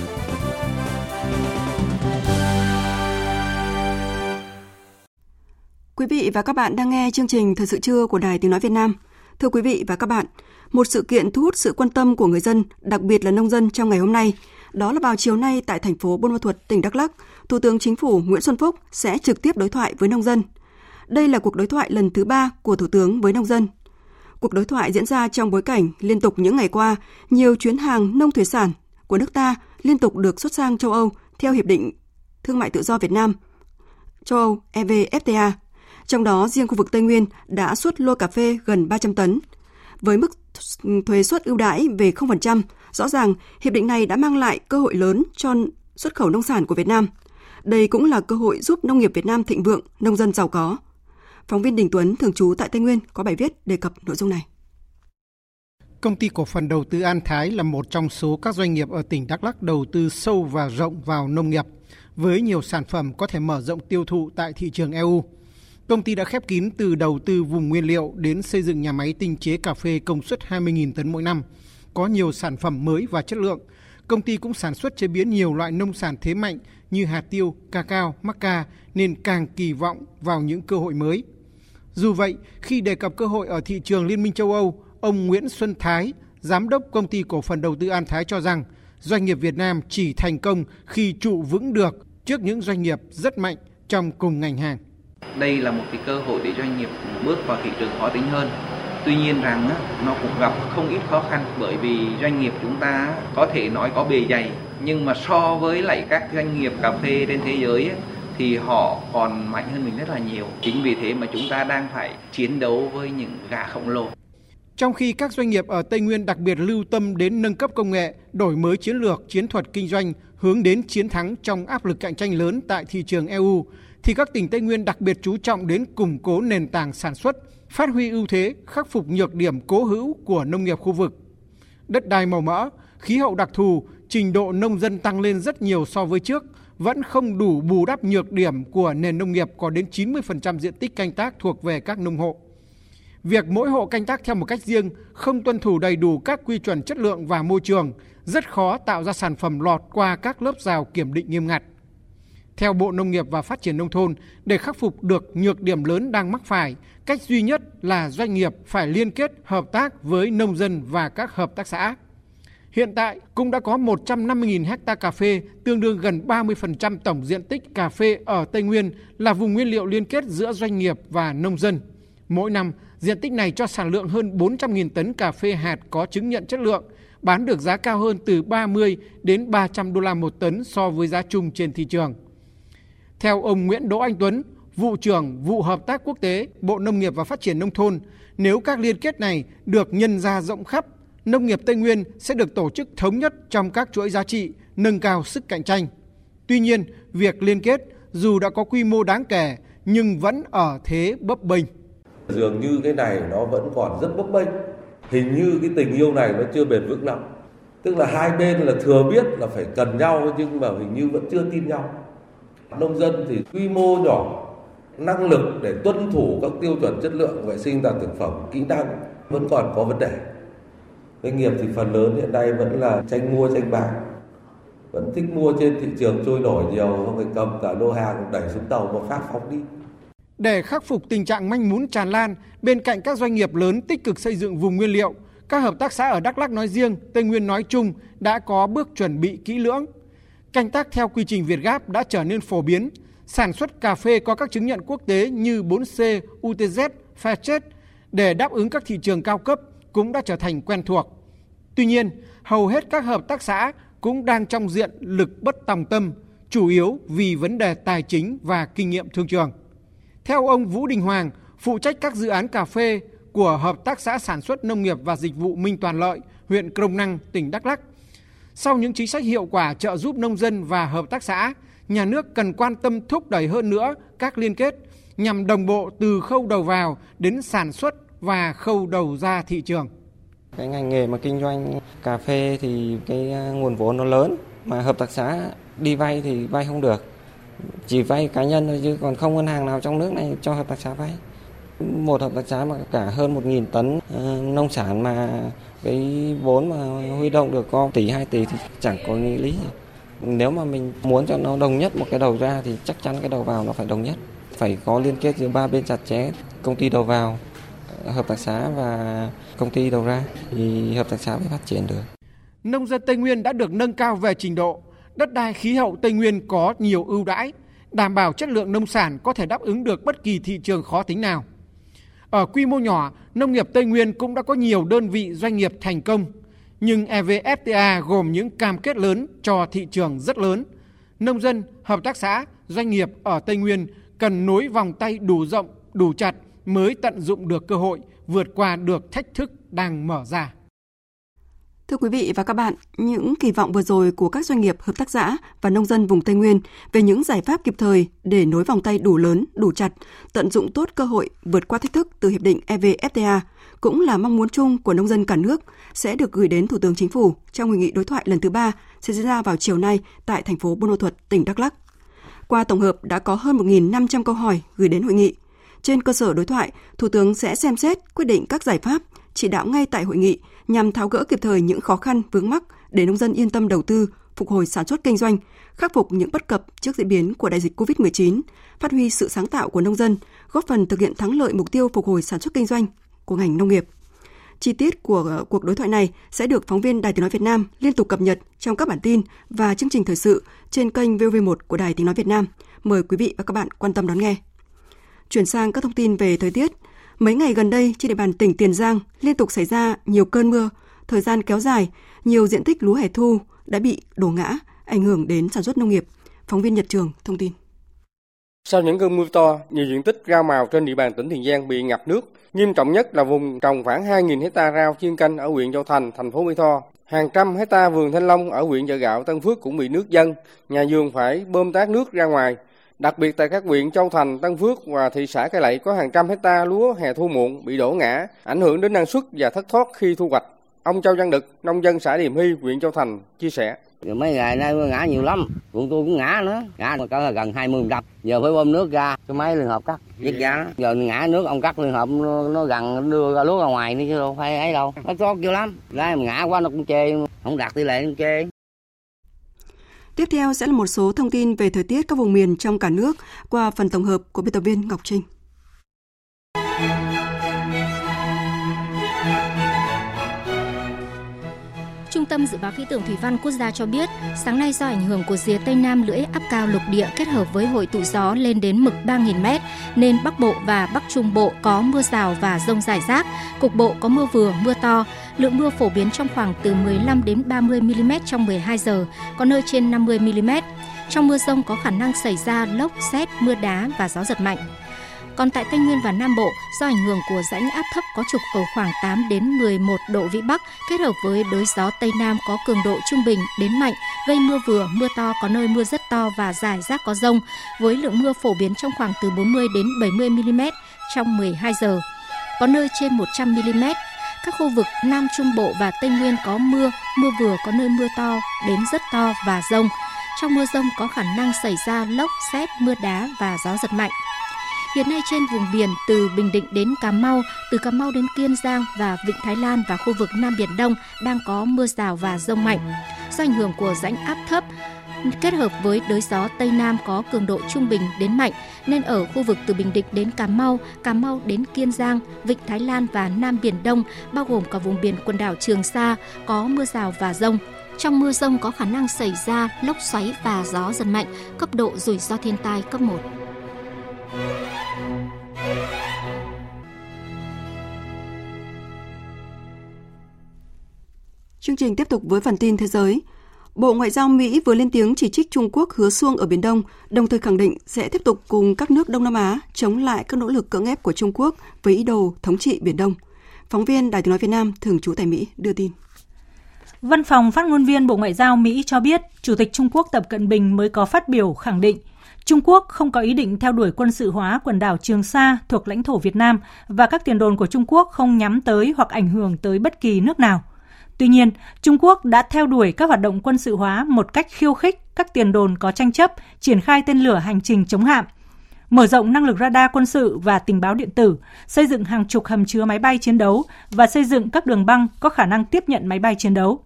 Quý vị và các bạn đang nghe chương trình Thời sự trưa của Đài Tiếng Nói Việt Nam. Thưa quý vị và các bạn, một sự kiện thu hút sự quan tâm của người dân, đặc biệt là nông dân trong ngày hôm nay. Đó là vào chiều nay tại thành phố Buôn Ma Thuột, tỉnh Đắk Lắk, Thủ tướng Chính phủ Nguyễn Xuân Phúc sẽ trực tiếp đối thoại với nông dân. Đây là cuộc đối thoại lần thứ ba của Thủ tướng với nông dân. Cuộc đối thoại diễn ra trong bối cảnh liên tục những ngày qua, nhiều chuyến hàng nông thủy sản của nước ta liên tục được xuất sang châu Âu theo Hiệp định Thương mại Tự do Việt Nam, châu Âu EVFTA trong đó, riêng khu vực Tây Nguyên đã xuất lô cà phê gần 300 tấn. Với mức thuế suất ưu đãi về 0%, rõ ràng hiệp định này đã mang lại cơ hội lớn cho xuất khẩu nông sản của Việt Nam. Đây cũng là cơ hội giúp nông nghiệp Việt Nam thịnh vượng, nông dân giàu có. Phóng viên Đình Tuấn thường trú tại Tây Nguyên có bài viết đề cập nội dung này. Công ty cổ phần đầu tư An Thái là một trong số các doanh nghiệp ở tỉnh Đắk Lắk đầu tư sâu và rộng vào nông nghiệp, với nhiều sản phẩm có thể mở rộng tiêu thụ tại thị trường EU. Công ty đã khép kín từ đầu tư vùng nguyên liệu đến xây dựng nhà máy tinh chế cà phê công suất 20.000 tấn mỗi năm, có nhiều sản phẩm mới và chất lượng. Công ty cũng sản xuất chế biến nhiều loại nông sản thế mạnh như hạt tiêu, ca cao, mắc nên càng kỳ vọng vào những cơ hội mới. Dù vậy, khi đề cập cơ hội ở thị trường Liên minh châu Âu, ông Nguyễn Xuân Thái, giám đốc công ty cổ phần đầu tư An Thái cho rằng doanh nghiệp Việt Nam chỉ thành công khi trụ vững được trước những doanh nghiệp rất mạnh trong cùng ngành hàng. Đây là một cái cơ hội để doanh nghiệp bước vào thị trường khó tính hơn. Tuy nhiên rằng nó cũng gặp không ít khó khăn bởi vì doanh nghiệp chúng ta có thể nói có bề dày nhưng mà so với lại các doanh nghiệp cà phê trên thế giới thì họ còn mạnh hơn mình rất là nhiều. Chính vì thế mà chúng ta đang phải chiến đấu với những gã khổng lồ. Trong khi các doanh nghiệp ở Tây Nguyên đặc biệt lưu tâm đến nâng cấp công nghệ, đổi mới chiến lược, chiến thuật kinh doanh, hướng đến chiến thắng trong áp lực cạnh tranh lớn tại thị trường EU, thì các tỉnh Tây Nguyên đặc biệt chú trọng đến củng cố nền tảng sản xuất, phát huy ưu thế, khắc phục nhược điểm cố hữu của nông nghiệp khu vực. Đất đai màu mỡ, khí hậu đặc thù, trình độ nông dân tăng lên rất nhiều so với trước, vẫn không đủ bù đắp nhược điểm của nền nông nghiệp có đến 90% diện tích canh tác thuộc về các nông hộ. Việc mỗi hộ canh tác theo một cách riêng, không tuân thủ đầy đủ các quy chuẩn chất lượng và môi trường, rất khó tạo ra sản phẩm lọt qua các lớp rào kiểm định nghiêm ngặt. Theo Bộ Nông nghiệp và Phát triển Nông thôn, để khắc phục được nhược điểm lớn đang mắc phải, cách duy nhất là doanh nghiệp phải liên kết hợp tác với nông dân và các hợp tác xã. Hiện tại cũng đã có 150.000 hecta cà phê, tương đương gần 30% tổng diện tích cà phê ở Tây Nguyên là vùng nguyên liệu liên kết giữa doanh nghiệp và nông dân. Mỗi năm, diện tích này cho sản lượng hơn 400.000 tấn cà phê hạt có chứng nhận chất lượng, bán được giá cao hơn từ 30 đến 300 đô la một tấn so với giá chung trên thị trường. Theo ông Nguyễn Đỗ Anh Tuấn, vụ trưởng vụ hợp tác quốc tế, Bộ Nông nghiệp và Phát triển nông thôn, nếu các liên kết này được nhân ra rộng khắp, nông nghiệp Tây Nguyên sẽ được tổ chức thống nhất trong các chuỗi giá trị, nâng cao sức cạnh tranh. Tuy nhiên, việc liên kết dù đã có quy mô đáng kể nhưng vẫn ở thế bấp bênh. Dường như cái này nó vẫn còn rất bấp bênh. Hình như cái tình yêu này nó chưa bền vững lắm. Tức là hai bên là thừa biết là phải cần nhau nhưng mà hình như vẫn chưa tin nhau nông dân thì quy mô nhỏ năng lực để tuân thủ các tiêu chuẩn chất lượng vệ sinh an thực phẩm kỹ năng vẫn còn có vấn đề. Doanh nghiệp thì phần lớn hiện nay vẫn là tranh mua tranh bán. Vẫn thích mua trên thị trường trôi nổi nhiều không phải cầm cả lô hàng đẩy xuống tàu một phát phóng đi. Để khắc phục tình trạng manh mún tràn lan bên cạnh các doanh nghiệp lớn tích cực xây dựng vùng nguyên liệu các hợp tác xã ở Đắk Lắk nói riêng, Tây Nguyên nói chung đã có bước chuẩn bị kỹ lưỡng. Canh tác theo quy trình Việt Gáp đã trở nên phổ biến. Sản xuất cà phê có các chứng nhận quốc tế như 4C, UTZ, Fairtrade để đáp ứng các thị trường cao cấp cũng đã trở thành quen thuộc. Tuy nhiên, hầu hết các hợp tác xã cũng đang trong diện lực bất tòng tâm, chủ yếu vì vấn đề tài chính và kinh nghiệm thương trường. Theo ông Vũ Đình Hoàng, phụ trách các dự án cà phê của Hợp tác xã Sản xuất Nông nghiệp và Dịch vụ Minh Toàn Lợi, huyện Crong Năng, tỉnh Đắk Lắc sau những chính sách hiệu quả trợ giúp nông dân và hợp tác xã, nhà nước cần quan tâm thúc đẩy hơn nữa các liên kết nhằm đồng bộ từ khâu đầu vào đến sản xuất và khâu đầu ra thị trường. Cái ngành nghề mà kinh doanh cà phê thì cái nguồn vốn nó lớn mà hợp tác xã đi vay thì vay không được. Chỉ vay cá nhân thôi chứ còn không ngân hàng nào trong nước này cho hợp tác xã vay. Một hợp tác xã mà cả hơn 1.000 tấn ờ, nông sản mà cái vốn mà huy động được có tỷ 2 tỷ thì chẳng có nghĩa lý gì. Nếu mà mình muốn cho nó đồng nhất một cái đầu ra thì chắc chắn cái đầu vào nó phải đồng nhất. Phải có liên kết giữa ba bên chặt chẽ, công ty đầu vào, ờ, hợp tác xã và công ty đầu ra thì hợp tác xã mới phát triển được. Nông dân Tây Nguyên đã được nâng cao về trình độ, đất đai khí hậu Tây Nguyên có nhiều ưu đãi, đảm bảo chất lượng nông sản có thể đáp ứng được bất kỳ thị trường khó tính nào. Ở quy mô nhỏ, nông nghiệp Tây Nguyên cũng đã có nhiều đơn vị doanh nghiệp thành công, nhưng EVFTA gồm những cam kết lớn cho thị trường rất lớn. Nông dân, hợp tác xã, doanh nghiệp ở Tây Nguyên cần nối vòng tay đủ rộng, đủ chặt mới tận dụng được cơ hội, vượt qua được thách thức đang mở ra. Thưa quý vị và các bạn, những kỳ vọng vừa rồi của các doanh nghiệp, hợp tác xã và nông dân vùng Tây Nguyên về những giải pháp kịp thời để nối vòng tay đủ lớn, đủ chặt, tận dụng tốt cơ hội vượt qua thách thức từ hiệp định EVFTA cũng là mong muốn chung của nông dân cả nước sẽ được gửi đến Thủ tướng Chính phủ trong hội nghị đối thoại lần thứ ba sẽ diễn ra vào chiều nay tại thành phố Buôn Ma Thuột, tỉnh Đắk Lắk. Qua tổng hợp đã có hơn 1.500 câu hỏi gửi đến hội nghị. Trên cơ sở đối thoại, Thủ tướng sẽ xem xét quyết định các giải pháp, chỉ đạo ngay tại hội nghị nhằm tháo gỡ kịp thời những khó khăn vướng mắc để nông dân yên tâm đầu tư, phục hồi sản xuất kinh doanh, khắc phục những bất cập trước diễn biến của đại dịch COVID-19, phát huy sự sáng tạo của nông dân, góp phần thực hiện thắng lợi mục tiêu phục hồi sản xuất kinh doanh của ngành nông nghiệp. Chi tiết của ờ, cuộc đối thoại này sẽ được phóng viên Đài Tiếng Nói Việt Nam liên tục cập nhật trong các bản tin và chương trình thời sự trên kênh VV1 của Đài Tiếng Nói Việt Nam. Mời quý vị và các bạn quan tâm đón nghe. Chuyển sang các thông tin về thời tiết. Mấy ngày gần đây trên địa bàn tỉnh Tiền Giang liên tục xảy ra nhiều cơn mưa, thời gian kéo dài, nhiều diện tích lúa hẻ thu đã bị đổ ngã, ảnh hưởng đến sản xuất nông nghiệp. Phóng viên Nhật Trường thông tin. Sau những cơn mưa to, nhiều diện tích rau màu trên địa bàn tỉnh Tiền Giang bị ngập nước. Nghiêm trọng nhất là vùng trồng khoảng 2.000 hecta rau chuyên canh ở huyện Châu Thành, thành phố Mỹ Tho. Hàng trăm hecta vườn thanh long ở huyện chợ gạo Tân Phước cũng bị nước dâng, nhà vườn phải bơm tát nước ra ngoài. Đặc biệt tại các huyện Châu Thành, Tân Phước và thị xã Cai Lậy có hàng trăm hecta lúa hè thu muộn bị đổ ngã, ảnh hưởng đến năng suất và thất thoát khi thu hoạch. Ông Châu Văn Đực, nông dân xã Điềm Hy, huyện Châu Thành chia sẻ. Mấy ngày nay ngã nhiều lắm, ruộng tôi cũng ngã nữa, ngã có gần 20 đập. Giờ phải bơm nước ra cho máy liên hợp cắt, giết giá. Giờ ngã nước ông cắt liên hợp nó, nó gần đưa ra lúa ra ngoài đi chứ đâu phải ấy đâu. Nó tốt nhiều lắm, ra ngã quá nó cũng chê, không đạt tỷ lệ nó chê. Tiếp theo sẽ là một số thông tin về thời tiết các vùng miền trong cả nước qua phần tổng hợp của biên tập viên Ngọc Trinh. Trung tâm Dự báo Khí tượng Thủy văn Quốc gia cho biết, sáng nay do ảnh hưởng của rìa Tây Nam lưỡi áp cao lục địa kết hợp với hội tụ gió lên đến mực 3.000 m, nên Bắc Bộ và Bắc Trung Bộ có mưa rào và rông rải rác, cục bộ có mưa vừa, mưa to. Lượng mưa phổ biến trong khoảng từ 15 đến 30 mm trong 12 giờ, có nơi trên 50 mm. Trong mưa rông có khả năng xảy ra lốc, xét, mưa đá và gió giật mạnh. Còn tại Tây Nguyên và Nam Bộ, do ảnh hưởng của rãnh áp thấp có trục ở khoảng 8 đến 11 độ vĩ Bắc kết hợp với đới gió Tây Nam có cường độ trung bình đến mạnh, gây mưa vừa, mưa to có nơi mưa rất to và rải rác có rông, với lượng mưa phổ biến trong khoảng từ 40 đến 70 mm trong 12 giờ. Có nơi trên 100 mm. Các khu vực Nam Trung Bộ và Tây Nguyên có mưa, mưa vừa có nơi mưa to đến rất to và rông. Trong mưa rông có khả năng xảy ra lốc, xét, mưa đá và gió giật mạnh. Hiện nay trên vùng biển từ Bình Định đến Cà Mau, từ Cà Mau đến Kiên Giang và Vịnh Thái Lan và khu vực Nam Biển Đông đang có mưa rào và rông mạnh. Do ảnh hưởng của rãnh áp thấp, kết hợp với đới gió Tây Nam có cường độ trung bình đến mạnh nên ở khu vực từ Bình Định đến Cà Mau, Cà Mau đến Kiên Giang, Vịnh Thái Lan và Nam Biển Đông bao gồm cả vùng biển quần đảo Trường Sa có mưa rào và rông. Trong mưa rông có khả năng xảy ra lốc xoáy và gió giật mạnh, cấp độ rủi ro thiên tai cấp 1. Chương trình tiếp tục với phần tin thế giới. Bộ Ngoại giao Mỹ vừa lên tiếng chỉ trích Trung Quốc hứa xuông ở Biển Đông, đồng thời khẳng định sẽ tiếp tục cùng các nước Đông Nam Á chống lại các nỗ lực cưỡng ép của Trung Quốc với ý đồ thống trị Biển Đông. Phóng viên Đài tiếng nói Việt Nam thường trú tại Mỹ đưa tin. Văn phòng phát ngôn viên Bộ Ngoại giao Mỹ cho biết, Chủ tịch Trung Quốc Tập Cận Bình mới có phát biểu khẳng định Trung Quốc không có ý định theo đuổi quân sự hóa quần đảo Trường Sa thuộc lãnh thổ Việt Nam và các tiền đồn của Trung Quốc không nhắm tới hoặc ảnh hưởng tới bất kỳ nước nào. Tuy nhiên, Trung Quốc đã theo đuổi các hoạt động quân sự hóa một cách khiêu khích các tiền đồn có tranh chấp, triển khai tên lửa hành trình chống hạm, mở rộng năng lực radar quân sự và tình báo điện tử, xây dựng hàng chục hầm chứa máy bay chiến đấu và xây dựng các đường băng có khả năng tiếp nhận máy bay chiến đấu.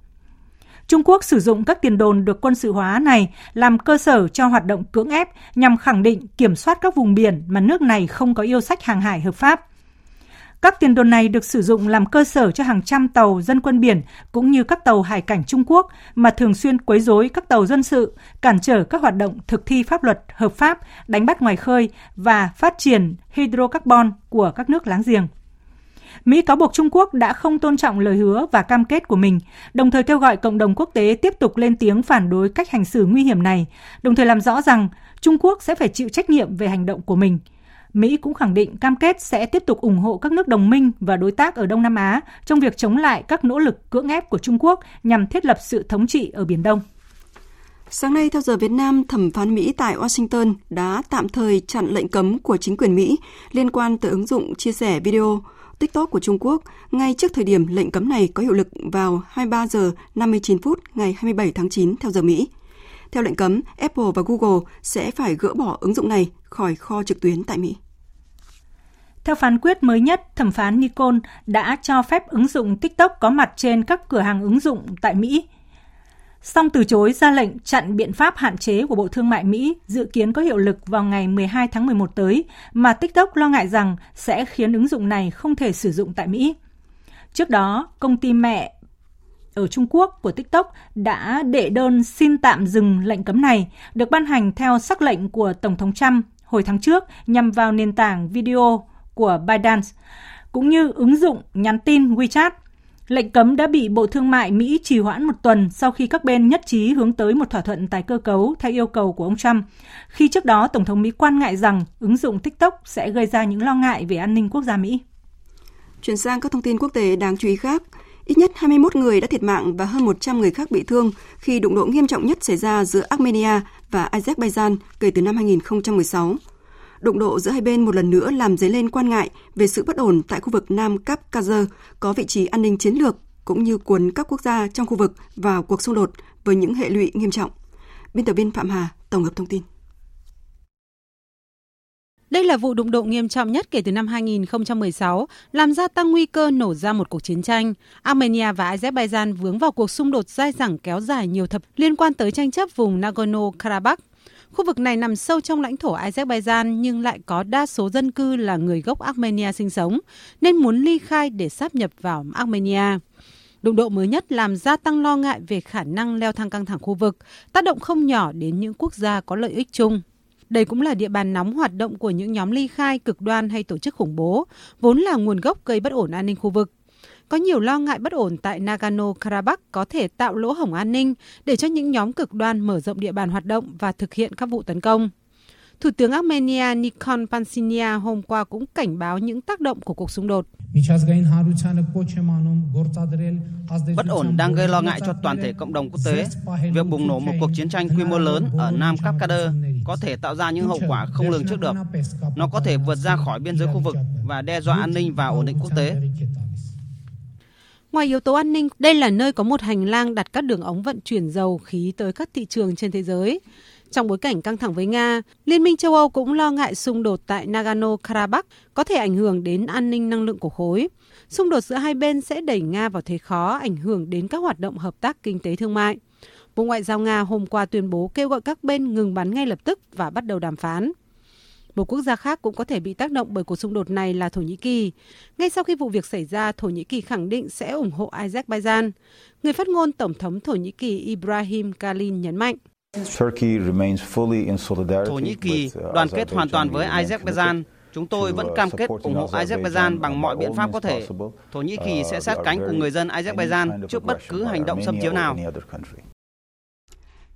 Trung Quốc sử dụng các tiền đồn được quân sự hóa này làm cơ sở cho hoạt động cưỡng ép nhằm khẳng định kiểm soát các vùng biển mà nước này không có yêu sách hàng hải hợp pháp. Các tiền đồn này được sử dụng làm cơ sở cho hàng trăm tàu dân quân biển cũng như các tàu hải cảnh Trung Quốc mà thường xuyên quấy rối các tàu dân sự, cản trở các hoạt động thực thi pháp luật hợp pháp, đánh bắt ngoài khơi và phát triển hydrocarbon của các nước láng giềng. Mỹ cáo buộc Trung Quốc đã không tôn trọng lời hứa và cam kết của mình, đồng thời kêu gọi cộng đồng quốc tế tiếp tục lên tiếng phản đối cách hành xử nguy hiểm này, đồng thời làm rõ rằng Trung Quốc sẽ phải chịu trách nhiệm về hành động của mình. Mỹ cũng khẳng định cam kết sẽ tiếp tục ủng hộ các nước đồng minh và đối tác ở Đông Nam Á trong việc chống lại các nỗ lực cưỡng ép của Trung Quốc nhằm thiết lập sự thống trị ở Biển Đông. Sáng nay, theo giờ Việt Nam, thẩm phán Mỹ tại Washington đã tạm thời chặn lệnh cấm của chính quyền Mỹ liên quan tới ứng dụng chia sẻ video TikTok của Trung Quốc ngay trước thời điểm lệnh cấm này có hiệu lực vào 23 giờ 59 phút ngày 27 tháng 9 theo giờ Mỹ. Theo lệnh cấm, Apple và Google sẽ phải gỡ bỏ ứng dụng này khỏi kho trực tuyến tại Mỹ. Theo phán quyết mới nhất, thẩm phán Nikon đã cho phép ứng dụng TikTok có mặt trên các cửa hàng ứng dụng tại Mỹ song từ chối ra lệnh chặn biện pháp hạn chế của Bộ Thương mại Mỹ dự kiến có hiệu lực vào ngày 12 tháng 11 tới, mà TikTok lo ngại rằng sẽ khiến ứng dụng này không thể sử dụng tại Mỹ. Trước đó, công ty mẹ ở Trung Quốc của TikTok đã đệ đơn xin tạm dừng lệnh cấm này, được ban hành theo sắc lệnh của Tổng thống Trump hồi tháng trước nhằm vào nền tảng video của ByteDance, cũng như ứng dụng nhắn tin WeChat. Lệnh cấm đã bị Bộ Thương mại Mỹ trì hoãn một tuần sau khi các bên nhất trí hướng tới một thỏa thuận tái cơ cấu theo yêu cầu của ông Trump. Khi trước đó, Tổng thống Mỹ quan ngại rằng ứng dụng TikTok sẽ gây ra những lo ngại về an ninh quốc gia Mỹ. Chuyển sang các thông tin quốc tế đáng chú ý khác. Ít nhất 21 người đã thiệt mạng và hơn 100 người khác bị thương khi đụng độ nghiêm trọng nhất xảy ra giữa Armenia và Azerbaijan kể từ năm 2016. Đụng độ giữa hai bên một lần nữa làm dấy lên quan ngại về sự bất ổn tại khu vực Nam Caucasus có vị trí an ninh chiến lược cũng như cuốn các quốc gia trong khu vực vào cuộc xung đột với những hệ lụy nghiêm trọng. Biên tập viên Phạm Hà tổng hợp thông tin. Đây là vụ đụng độ nghiêm trọng nhất kể từ năm 2016, làm gia tăng nguy cơ nổ ra một cuộc chiến tranh. Armenia và Azerbaijan vướng vào cuộc xung đột dai dẳng kéo dài nhiều thập liên quan tới tranh chấp vùng Nagorno-Karabakh. Khu vực này nằm sâu trong lãnh thổ Azerbaijan nhưng lại có đa số dân cư là người gốc Armenia sinh sống, nên muốn ly khai để sáp nhập vào Armenia. Đụng độ mới nhất làm gia tăng lo ngại về khả năng leo thang căng thẳng khu vực, tác động không nhỏ đến những quốc gia có lợi ích chung. Đây cũng là địa bàn nóng hoạt động của những nhóm ly khai cực đoan hay tổ chức khủng bố, vốn là nguồn gốc gây bất ổn an ninh khu vực. Có nhiều lo ngại bất ổn tại Nagorno-Karabakh có thể tạo lỗ hổng an ninh để cho những nhóm cực đoan mở rộng địa bàn hoạt động và thực hiện các vụ tấn công. Thủ tướng Armenia Nikon Pashinyan hôm qua cũng cảnh báo những tác động của cuộc xung đột. Bất ổn đang gây lo ngại cho toàn thể cộng đồng quốc tế. Việc bùng nổ một cuộc chiến tranh quy mô lớn ở Nam Caucasus có thể tạo ra những hậu quả không lường trước được. Nó có thể vượt ra khỏi biên giới khu vực và đe dọa an ninh và ổn định quốc tế. Ngoài yếu tố an ninh, đây là nơi có một hành lang đặt các đường ống vận chuyển dầu khí tới các thị trường trên thế giới. Trong bối cảnh căng thẳng với Nga, Liên minh châu Âu cũng lo ngại xung đột tại Nagorno-Karabakh có thể ảnh hưởng đến an ninh năng lượng của khối. Xung đột giữa hai bên sẽ đẩy Nga vào thế khó, ảnh hưởng đến các hoạt động hợp tác kinh tế thương mại. Bộ Ngoại giao Nga hôm qua tuyên bố kêu gọi các bên ngừng bắn ngay lập tức và bắt đầu đàm phán. Một quốc gia khác cũng có thể bị tác động bởi cuộc xung đột này là Thổ Nhĩ Kỳ. Ngay sau khi vụ việc xảy ra, Thổ Nhĩ Kỳ khẳng định sẽ ủng hộ Azerbaijan. Người phát ngôn Tổng thống Thổ Nhĩ Kỳ Ibrahim Kalin nhấn mạnh. Thổ Nhĩ Kỳ uh, đoàn kết hoàn toàn với Azerbaijan. Chúng tôi vẫn uh, cam kết ủng hộ Azerbaijan bằng mọi biện pháp có thể. Thổ Nhĩ Kỳ sẽ sát cánh cùng người dân Azerbaijan trước bất cứ hành động xâm chiếm nào.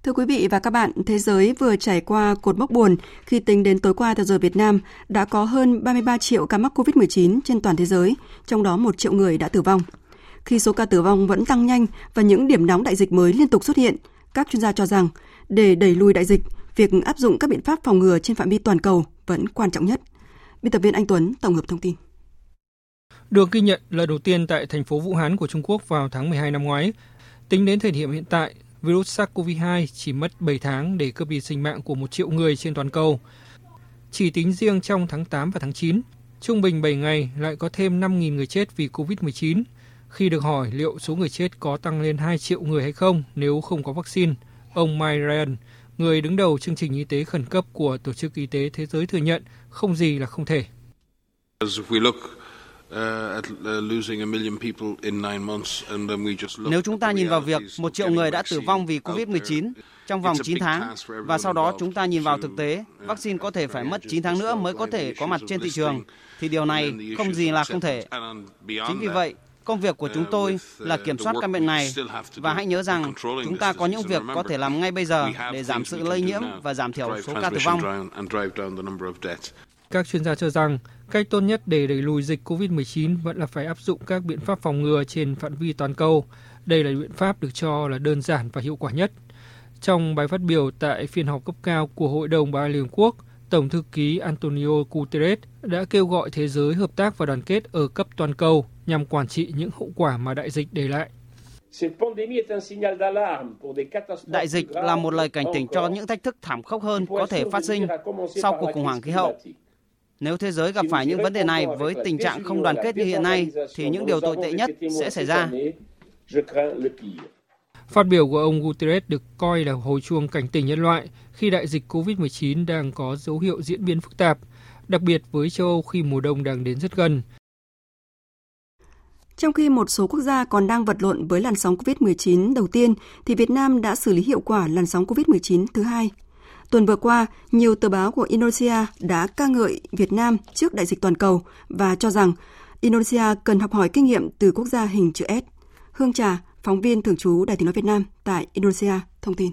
Thưa quý vị và các bạn, thế giới vừa trải qua cột mốc buồn khi tính đến tối qua theo giờ Việt Nam đã có hơn 33 triệu ca mắc COVID-19 trên toàn thế giới, trong đó 1 triệu người đã tử vong. Khi số ca tử vong vẫn tăng nhanh và những điểm nóng đại dịch mới liên tục xuất hiện, các chuyên gia cho rằng để đẩy lùi đại dịch, việc áp dụng các biện pháp phòng ngừa trên phạm vi toàn cầu vẫn quan trọng nhất. Biên tập viên Anh Tuấn tổng hợp thông tin. Được ghi nhận lần đầu tiên tại thành phố Vũ Hán của Trung Quốc vào tháng 12 năm ngoái. Tính đến thời điểm hiện tại, virus SARS-CoV-2 chỉ mất 7 tháng để cướp đi sinh mạng của một triệu người trên toàn cầu. Chỉ tính riêng trong tháng 8 và tháng 9, trung bình 7 ngày lại có thêm 5.000 người chết vì COVID-19. Khi được hỏi liệu số người chết có tăng lên 2 triệu người hay không nếu không có vaccine, ông Mike Ryan, người đứng đầu chương trình y tế khẩn cấp của Tổ chức Y tế Thế giới thừa nhận không gì là không thể. Nếu chúng ta nhìn vào việc một triệu người đã tử vong vì COVID-19 trong vòng 9 tháng và sau đó chúng ta nhìn vào thực tế, vaccine có thể phải mất 9 tháng nữa mới có thể có mặt trên thị trường, thì điều này không gì là không thể. Chính vì vậy, công việc của chúng tôi là kiểm soát căn bệnh này và hãy nhớ rằng chúng ta có những việc có thể làm ngay bây giờ để giảm sự lây nhiễm và giảm thiểu số ca tử vong. Các chuyên gia cho rằng cách tốt nhất để đẩy lùi dịch COVID-19 vẫn là phải áp dụng các biện pháp phòng ngừa trên phạm vi toàn cầu. Đây là biện pháp được cho là đơn giản và hiệu quả nhất. Trong bài phát biểu tại phiên họp cấp cao của Hội đồng Bảo an Liên Hợp Quốc, Tổng thư ký Antonio Guterres đã kêu gọi thế giới hợp tác và đoàn kết ở cấp toàn cầu nhằm quản trị những hậu quả mà đại dịch để lại. Đại dịch là một lời cảnh tỉnh cho những thách thức thảm khốc hơn có thể phát sinh sau cuộc khủng hoảng khí hậu. Nếu thế giới gặp phải những vấn đề này với tình trạng không đoàn kết như hiện nay, thì những điều tồi tệ nhất sẽ xảy ra. Phát biểu của ông Guterres được coi là hồi chuông cảnh tỉnh nhân loại khi đại dịch COVID-19 đang có dấu hiệu diễn biến phức tạp, đặc biệt với châu Âu khi mùa đông đang đến rất gần. Trong khi một số quốc gia còn đang vật lộn với làn sóng COVID-19 đầu tiên, thì Việt Nam đã xử lý hiệu quả làn sóng COVID-19 thứ hai. Tuần vừa qua, nhiều tờ báo của Indonesia đã ca ngợi Việt Nam trước đại dịch toàn cầu và cho rằng Indonesia cần học hỏi kinh nghiệm từ quốc gia hình chữ S. Hương Trà, phóng viên thường trú Đài tiếng nói Việt Nam tại Indonesia, thông tin.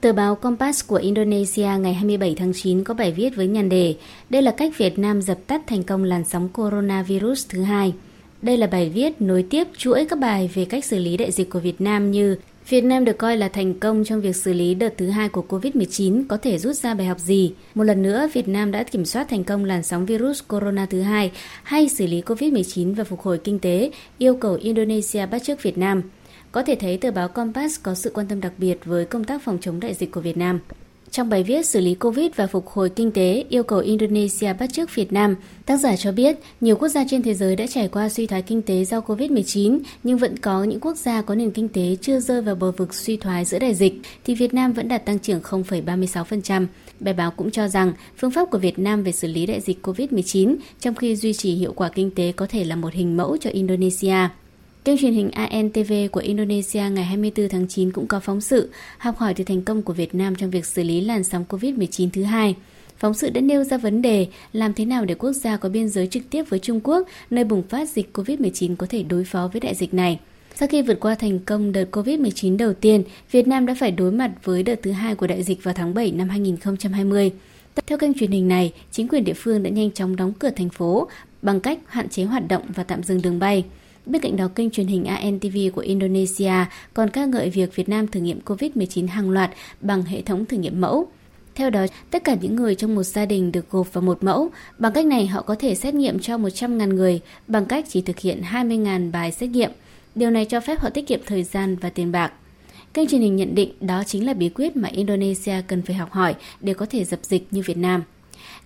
Tờ báo Compass của Indonesia ngày 27 tháng 9 có bài viết với nhan đề Đây là cách Việt Nam dập tắt thành công làn sóng coronavirus thứ hai. Đây là bài viết nối tiếp chuỗi các bài về cách xử lý đại dịch của Việt Nam như Việt Nam được coi là thành công trong việc xử lý đợt thứ hai của COVID-19 có thể rút ra bài học gì? Một lần nữa, Việt Nam đã kiểm soát thành công làn sóng virus corona thứ hai hay xử lý COVID-19 và phục hồi kinh tế, yêu cầu Indonesia bắt chước Việt Nam. Có thể thấy tờ báo Compass có sự quan tâm đặc biệt với công tác phòng chống đại dịch của Việt Nam. Trong bài viết xử lý Covid và phục hồi kinh tế yêu cầu Indonesia bắt chước Việt Nam, tác giả cho biết nhiều quốc gia trên thế giới đã trải qua suy thoái kinh tế do Covid-19 nhưng vẫn có những quốc gia có nền kinh tế chưa rơi vào bờ vực suy thoái giữa đại dịch thì Việt Nam vẫn đạt tăng trưởng 0,36%. Bài báo cũng cho rằng phương pháp của Việt Nam về xử lý đại dịch Covid-19 trong khi duy trì hiệu quả kinh tế có thể là một hình mẫu cho Indonesia. Kênh truyền hình ANTV của Indonesia ngày 24 tháng 9 cũng có phóng sự học hỏi từ thành công của Việt Nam trong việc xử lý làn sóng COVID-19 thứ hai. Phóng sự đã nêu ra vấn đề làm thế nào để quốc gia có biên giới trực tiếp với Trung Quốc, nơi bùng phát dịch COVID-19 có thể đối phó với đại dịch này. Sau khi vượt qua thành công đợt COVID-19 đầu tiên, Việt Nam đã phải đối mặt với đợt thứ hai của đại dịch vào tháng 7 năm 2020. Theo kênh truyền hình này, chính quyền địa phương đã nhanh chóng đóng cửa thành phố bằng cách hạn chế hoạt động và tạm dừng đường bay. Bên cạnh đó, kênh truyền hình ANTV của Indonesia còn ca ngợi việc Việt Nam thử nghiệm COVID-19 hàng loạt bằng hệ thống thử nghiệm mẫu. Theo đó, tất cả những người trong một gia đình được gộp vào một mẫu. Bằng cách này, họ có thể xét nghiệm cho 100.000 người bằng cách chỉ thực hiện 20.000 bài xét nghiệm. Điều này cho phép họ tiết kiệm thời gian và tiền bạc. Kênh truyền hình nhận định đó chính là bí quyết mà Indonesia cần phải học hỏi để có thể dập dịch như Việt Nam.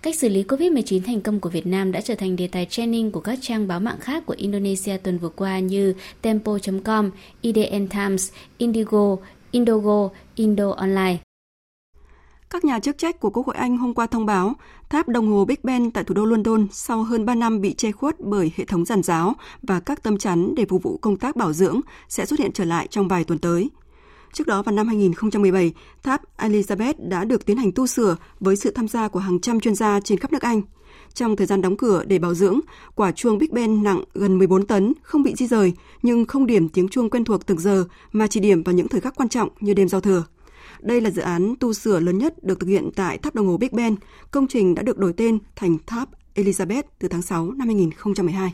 Cách xử lý COVID-19 thành công của Việt Nam đã trở thành đề tài training của các trang báo mạng khác của Indonesia tuần vừa qua như Tempo.com, IDN Times, Indigo, Indogo, Indo Online. Các nhà chức trách của Quốc hội Anh hôm qua thông báo tháp đồng hồ Big Ben tại thủ đô London sau hơn 3 năm bị che khuất bởi hệ thống giàn giáo và các tâm chắn để phục vụ công tác bảo dưỡng sẽ xuất hiện trở lại trong vài tuần tới. Trước đó vào năm 2017, tháp Elizabeth đã được tiến hành tu sửa với sự tham gia của hàng trăm chuyên gia trên khắp nước Anh. Trong thời gian đóng cửa để bảo dưỡng, quả chuông Big Ben nặng gần 14 tấn không bị di rời nhưng không điểm tiếng chuông quen thuộc từng giờ mà chỉ điểm vào những thời khắc quan trọng như đêm giao thừa. Đây là dự án tu sửa lớn nhất được thực hiện tại tháp đồng hồ Big Ben. Công trình đã được đổi tên thành tháp Elizabeth từ tháng 6 năm 2012.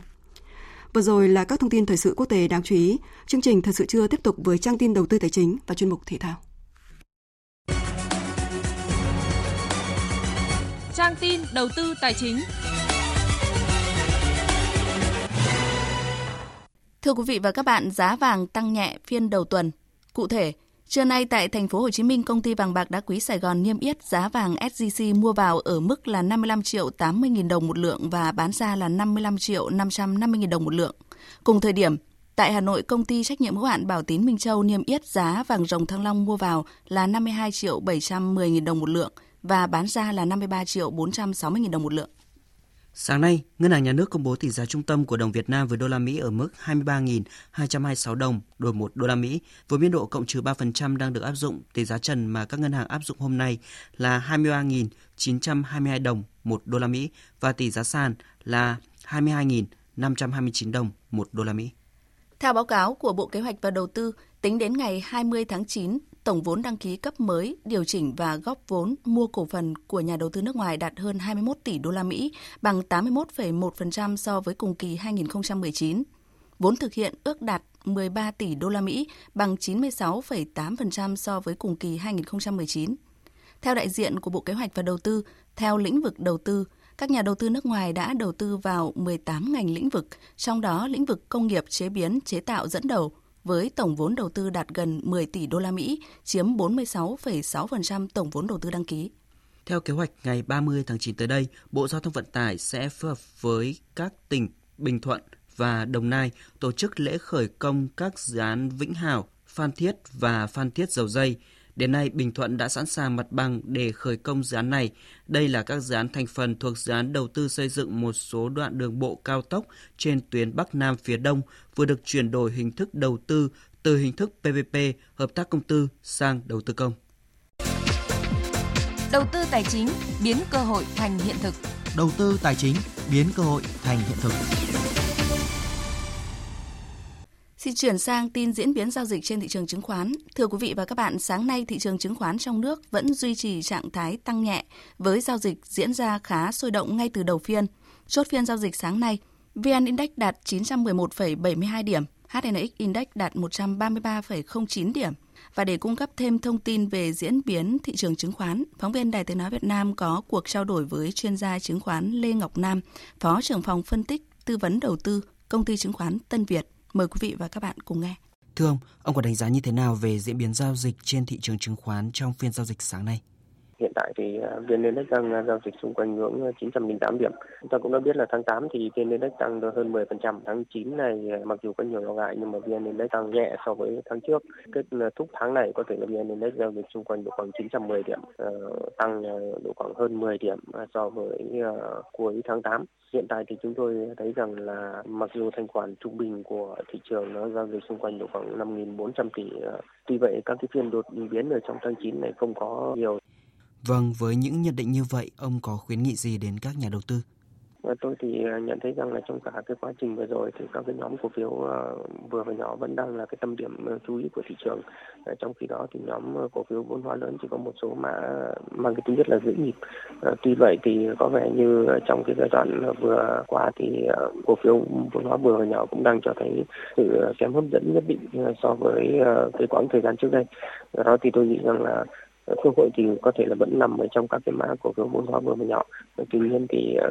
Vừa rồi là các thông tin thời sự quốc tế đáng chú ý. Chương trình Thời sự trưa tiếp tục với trang tin đầu tư tài chính và chuyên mục thể thao. Trang tin đầu tư tài chính. Thưa quý vị và các bạn, giá vàng tăng nhẹ phiên đầu tuần. Cụ thể, Trưa nay tại thành phố Hồ Chí Minh, công ty vàng bạc đá quý Sài Gòn niêm yết giá vàng SJC mua vào ở mức là 55 triệu 80 000 đồng một lượng và bán ra là 55 triệu 550 000 đồng một lượng. Cùng thời điểm, tại Hà Nội, công ty trách nhiệm hữu hạn Bảo Tín Minh Châu niêm yết giá vàng rồng Thăng Long mua vào là 52 triệu 710 000 đồng một lượng và bán ra là 53 triệu 460 000 đồng một lượng. Sáng nay, Ngân hàng Nhà nước công bố tỷ giá trung tâm của đồng Việt Nam với đô la Mỹ ở mức 23.226 đồng đổi 1 đô la Mỹ, với biên độ cộng trừ 3% đang được áp dụng. Tỷ giá trần mà các ngân hàng áp dụng hôm nay là 23.922 đồng 1 đô la Mỹ và tỷ giá sàn là 22.529 đồng 1 đô la Mỹ. Theo báo cáo của Bộ Kế hoạch và Đầu tư, tính đến ngày 20 tháng 9, tổng vốn đăng ký cấp mới, điều chỉnh và góp vốn mua cổ phần của nhà đầu tư nước ngoài đạt hơn 21 tỷ đô la Mỹ, bằng 81,1% so với cùng kỳ 2019. Vốn thực hiện ước đạt 13 tỷ đô la Mỹ, bằng 96,8% so với cùng kỳ 2019. Theo đại diện của Bộ Kế hoạch và Đầu tư, theo lĩnh vực đầu tư, các nhà đầu tư nước ngoài đã đầu tư vào 18 ngành lĩnh vực, trong đó lĩnh vực công nghiệp chế biến, chế tạo dẫn đầu với tổng vốn đầu tư đạt gần 10 tỷ đô la Mỹ, chiếm 46,6% tổng vốn đầu tư đăng ký. Theo kế hoạch, ngày 30 tháng 9 tới đây, Bộ Giao thông Vận tải sẽ phối hợp với các tỉnh Bình Thuận và Đồng Nai tổ chức lễ khởi công các dự án Vĩnh Hảo, Phan Thiết và Phan Thiết Dầu Dây – Đến nay, Bình Thuận đã sẵn sàng mặt bằng để khởi công dự án này. Đây là các dự án thành phần thuộc dự án đầu tư xây dựng một số đoạn đường bộ cao tốc trên tuyến Bắc Nam phía Đông vừa được chuyển đổi hình thức đầu tư từ hình thức PPP, hợp tác công tư sang đầu tư công. Đầu tư tài chính biến cơ hội thành hiện thực. Đầu tư tài chính biến cơ hội thành hiện thực. Xin chuyển sang tin diễn biến giao dịch trên thị trường chứng khoán. Thưa quý vị và các bạn, sáng nay thị trường chứng khoán trong nước vẫn duy trì trạng thái tăng nhẹ với giao dịch diễn ra khá sôi động ngay từ đầu phiên. Chốt phiên giao dịch sáng nay, VN Index đạt 911,72 điểm, HNX Index đạt 133,09 điểm. Và để cung cấp thêm thông tin về diễn biến thị trường chứng khoán, phóng viên Đài Tiếng Nói Việt Nam có cuộc trao đổi với chuyên gia chứng khoán Lê Ngọc Nam, Phó trưởng phòng phân tích, tư vấn đầu tư, công ty chứng khoán Tân Việt. Mời quý vị và các bạn cùng nghe. Thưa ông, ông có đánh giá như thế nào về diễn biến giao dịch trên thị trường chứng khoán trong phiên giao dịch sáng nay? Hiện tại thì à, VN Index đang à, giao dịch xung quanh ngưỡng à, 908 điểm. Chúng ta cũng đã biết là tháng 8 thì VN Index tăng được hơn 10%. Tháng 9 này mặc dù có nhiều lo ngại nhưng mà VN Index tăng nhẹ so với tháng trước. Kết thúc tháng này có thể là VN Index giao dịch xung quanh độ khoảng 910 điểm, tăng độ khoảng hơn 10 điểm so với cuối tháng 8. Hiện tại thì chúng tôi thấy rằng là mặc dù thanh khoản trung bình của thị trường nó giao dịch xung quanh độ khoảng 5.400 tỷ. Tuy vậy các cái phiên đột biến ở trong tháng 9 này không có nhiều Vâng, với những nhận định như vậy, ông có khuyến nghị gì đến các nhà đầu tư? Và tôi thì à, nhận thấy rằng là trong cả cái quá trình vừa rồi thì các cái nhóm cổ phiếu à, vừa và nhỏ vẫn đang là cái tâm điểm à, chú ý của thị trường. Trong khi đó thì nhóm cổ phiếu vốn hóa lớn chỉ có một số mã mang cái tính chất là giữ nhịp. Tuy vậy thì có vẻ như trong cái giai đoạn vừa qua thì cổ phiếu vốn hóa vừa và nhỏ cũng đang cho thấy sự kém hấp dẫn nhất định so với cái quãng thời gian trước đây. Do đó thì tôi nghĩ rằng là cơ hội thì có thể là vẫn nằm ở trong các cái mã cổ phiếu vốn hóa vừa và nhỏ. Tuy nhiên thì ờ,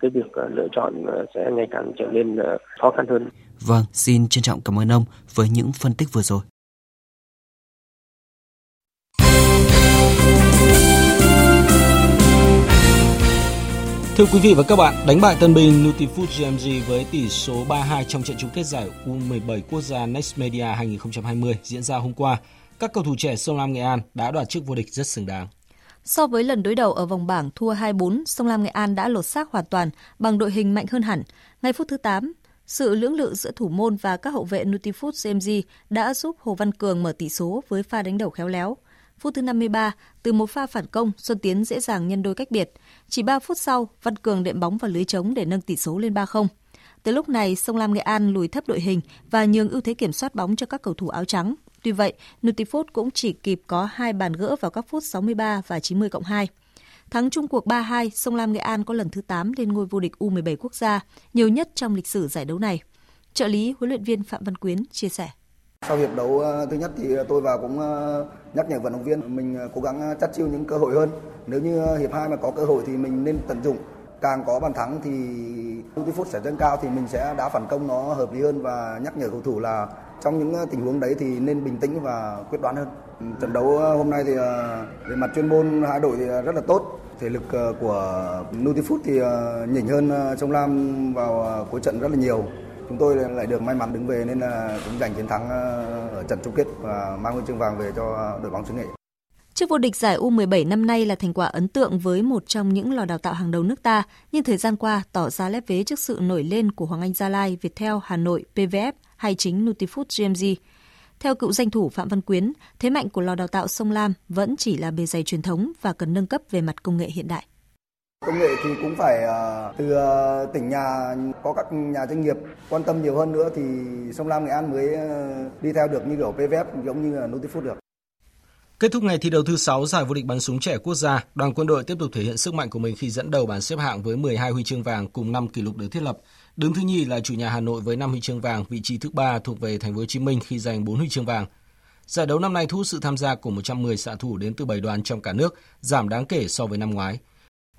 cái việc ờ, lựa chọn ờ, sẽ ngày càng trở nên khó khăn hơn. Vâng xin trân trọng cảm ơn ông với những phân tích vừa rồi. Thưa quý vị và các bạn, đánh bại tân binh Nutifood GMG với tỷ số 3-2 trong trận chung kết giải U17 quốc gia Next Media 2020 diễn ra hôm qua các cầu thủ trẻ Sông Lam Nghệ An đã đoạt chức vô địch rất xứng đáng. So với lần đối đầu ở vòng bảng thua 2-4, Sông Lam Nghệ An đã lột xác hoàn toàn bằng đội hình mạnh hơn hẳn. Ngay phút thứ 8, sự lưỡng lự giữa thủ môn và các hậu vệ Nutifood CMG đã giúp Hồ Văn Cường mở tỷ số với pha đánh đầu khéo léo. Phút thứ 53, từ một pha phản công, Xuân Tiến dễ dàng nhân đôi cách biệt. Chỉ 3 phút sau, Văn Cường đệm bóng vào lưới trống để nâng tỷ số lên 3-0. Từ lúc này, Sông Lam Nghệ An lùi thấp đội hình và nhường ưu thế kiểm soát bóng cho các cầu thủ áo trắng Tuy vậy, Nutifood cũng chỉ kịp có hai bàn gỡ vào các phút 63 và 90 cộng 2. Thắng chung cuộc 3-2, Sông Lam Nghệ An có lần thứ 8 lên ngôi vô địch U17 quốc gia, nhiều nhất trong lịch sử giải đấu này. Trợ lý huấn luyện viên Phạm Văn Quyến chia sẻ. Sau hiệp đấu ờ, thứ nhất thì tôi vào cũng ờ, nhắc nhở vận động viên mình ờ, cố gắng chắt chiêu những cơ hội hơn. Nếu như hiệp 2 mà có cơ hội thì mình nên tận dụng. Càng có bàn thắng thì Nutifood sẽ dâng cao thì mình sẽ đá phản công nó hợp lý hơn và nhắc nhở cầu thủ là trong những ờ, tình huống đấy thì nên bình tĩnh và quyết đoán hơn. Ừ, trận đấu ờ, hôm nay thì ờ, về mặt chuyên môn hai đội thì rất là tốt. Thể lực của Nutifood thì nhỉnh hơn trong Lam vào cuối trận rất là nhiều. Chúng tôi lại được may mắn đứng về nên là cũng giành chiến thắng ở trận chung kết và mang huy chương vàng về cho đội bóng xứ Nghệ. Chức vô địch giải U17 năm nay là thành quả ấn tượng với một trong những lò đào tạo hàng đầu nước ta, nhưng thời gian qua tỏ ra lép vế trước sự nổi lên của Hoàng Anh Gia Lai, Viettel, Hà Nội, PVF hay chính Nutifood GMG. Theo cựu danh thủ Phạm Văn Quyến, thế mạnh của lò đào tạo sông Lam vẫn chỉ là bề dày truyền thống và cần nâng cấp về mặt công nghệ hiện đại. Công nghệ thì cũng phải ờ, từ ờ, tỉnh nhà có các nhà doanh nghiệp quan tâm nhiều hơn nữa thì sông Lam Nghệ An mới ờ, đi theo được như kiểu PVF giống như là Nutifood được. Kết thúc ngày thi đấu thứ 6 giải vô địch bắn súng trẻ quốc gia, đoàn quân đội tiếp tục thể hiện sức mạnh của mình khi dẫn đầu bảng xếp hạng với 12 huy chương vàng cùng 5 kỷ lục được thiết lập. Đứng thứ nhì là chủ nhà Hà Nội với 5 huy chương vàng, vị trí thứ ba thuộc về Thành phố Hồ Chí Minh khi giành 4 huy chương vàng. Giải đấu năm nay thu hút sự tham gia của 110 xạ thủ đến từ 7 đoàn trong cả nước, giảm đáng kể so với năm ngoái.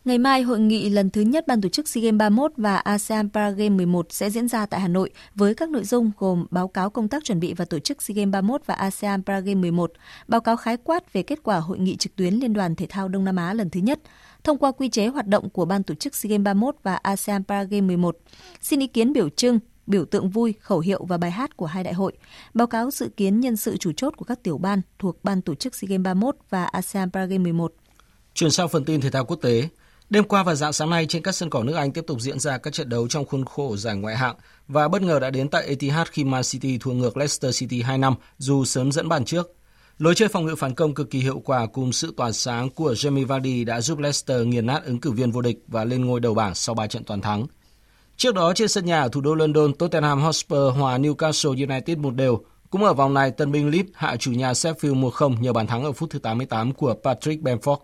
Ngày mai, hội nghị lần thứ nhất ban tổ chức SEA Games 31 và ASEAN Paragame 11 sẽ diễn ra tại Hà Nội với các nội dung gồm báo cáo công tác chuẩn bị và tổ chức SEA Games 31 và ASEAN Paragame 11, báo cáo khái quát về kết quả hội nghị trực tuyến Liên đoàn Thể thao Đông Nam Á lần thứ nhất, thông qua quy chế hoạt động của ban tổ chức SEA Games 31 và ASEAN Paragame 11, xin ý kiến biểu trưng, biểu tượng vui, khẩu hiệu và bài hát của hai đại hội, báo cáo dự kiến nhân sự chủ chốt của các tiểu ban thuộc ban tổ chức SEA Games 31 và ASEAN Paragame 11. Chuyển sang phần tin thể thao quốc tế, Đêm qua và dạng sáng nay trên các sân cỏ nước Anh tiếp tục diễn ra các trận đấu trong khuôn khổ giải ngoại hạng và bất ngờ đã đến tại Etihad khi Man City thua ngược Leicester City 2 năm dù sớm dẫn bàn trước. Lối chơi phòng ngự phản công cực kỳ hiệu quả cùng sự tỏa sáng của Jamie Vardy đã giúp Leicester nghiền nát ứng cử viên vô địch và lên ngôi đầu bảng sau 3 trận toàn thắng. Trước đó trên sân nhà ở thủ đô London, Tottenham Hotspur hòa Newcastle United một đều. Cũng ở vòng này, tân binh Leeds hạ chủ nhà Sheffield 1-0 nhờ bàn thắng ở phút thứ 88 của Patrick Bamford.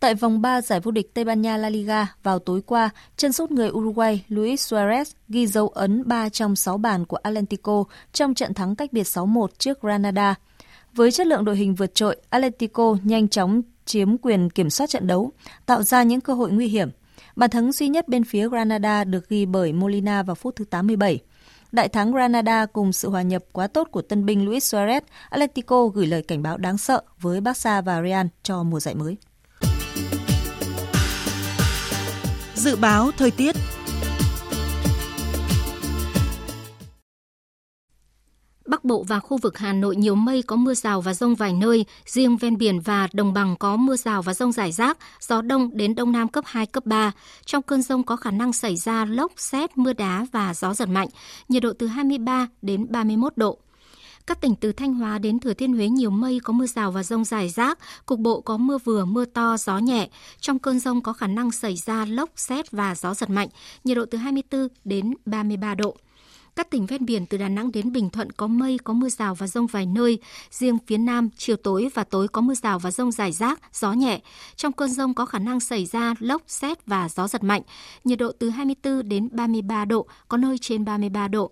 Tại vòng 3 giải vô địch Tây Ban Nha La Liga vào tối qua, chân sút người Uruguay Luis Suarez ghi dấu ấn 3 trong 6 bàn của Atlético trong trận thắng cách biệt 6-1 trước Granada. Với chất lượng đội hình vượt trội, Atlético nhanh chóng chiếm quyền kiểm soát trận đấu, tạo ra những cơ hội nguy hiểm. Bàn thắng duy nhất bên phía Granada được ghi bởi Molina vào phút thứ 87. Đại thắng Granada cùng sự hòa nhập quá tốt của tân binh Luis Suarez, Atletico gửi lời cảnh báo đáng sợ với Barca và Real cho mùa giải mới. Dự báo thời tiết Bắc Bộ và khu vực Hà Nội nhiều mây có mưa rào và rông vài nơi, riêng ven biển và đồng bằng có mưa rào và rông rải rác, gió đông đến đông nam cấp 2, cấp 3. Trong cơn rông có khả năng xảy ra lốc, xét, mưa đá và gió giật mạnh, nhiệt độ từ 23 đến 31 độ. Các tỉnh từ Thanh Hóa đến Thừa Thiên Huế nhiều mây có mưa rào và rông rải rác, cục bộ có mưa vừa, mưa to, gió nhẹ. Trong cơn rông có khả năng xảy ra lốc, xét và gió giật mạnh, nhiệt độ từ 24 đến 33 độ. Các tỉnh ven biển từ Đà Nẵng đến Bình Thuận có mây, có mưa rào và rông vài nơi. Riêng phía Nam, chiều tối và tối có mưa rào và rông rải rác, gió nhẹ. Trong cơn rông có khả năng xảy ra lốc, xét và gió giật mạnh. Nhiệt độ từ 24 đến 33 độ, có nơi trên 33 độ.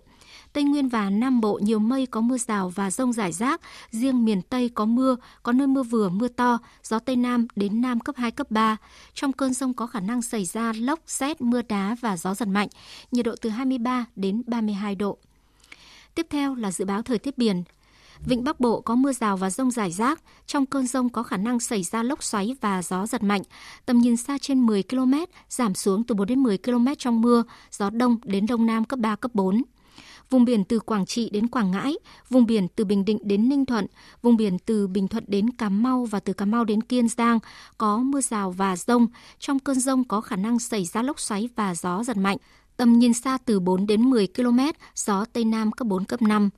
Tây Nguyên và Nam Bộ nhiều mây có mưa rào và rông rải rác, riêng miền Tây có mưa, có nơi mưa vừa mưa to, gió Tây Nam đến Nam cấp 2, cấp 3. Trong cơn rông có khả năng xảy ra lốc, xét, mưa đá và gió giật mạnh, nhiệt độ từ 23 đến 32 độ. Tiếp theo là dự báo thời tiết biển. Vịnh Bắc Bộ có mưa rào và rông rải rác. Trong cơn rông có khả năng xảy ra lốc xoáy và gió giật mạnh. Tầm nhìn xa trên 10 km, giảm xuống từ 4 đến 10 km trong mưa, gió đông đến đông nam cấp 3, cấp 4 vùng biển từ Quảng Trị đến Quảng Ngãi, vùng biển từ Bình Định đến Ninh Thuận, vùng biển từ Bình Thuận đến Cà Mau và từ Cà Mau đến Kiên Giang có mưa rào và rông. Trong cơn rông có khả năng xảy ra lốc xoáy và gió giật mạnh. Tầm nhìn xa từ 4 đến 10 km, gió Tây Nam cấp 4, cấp 5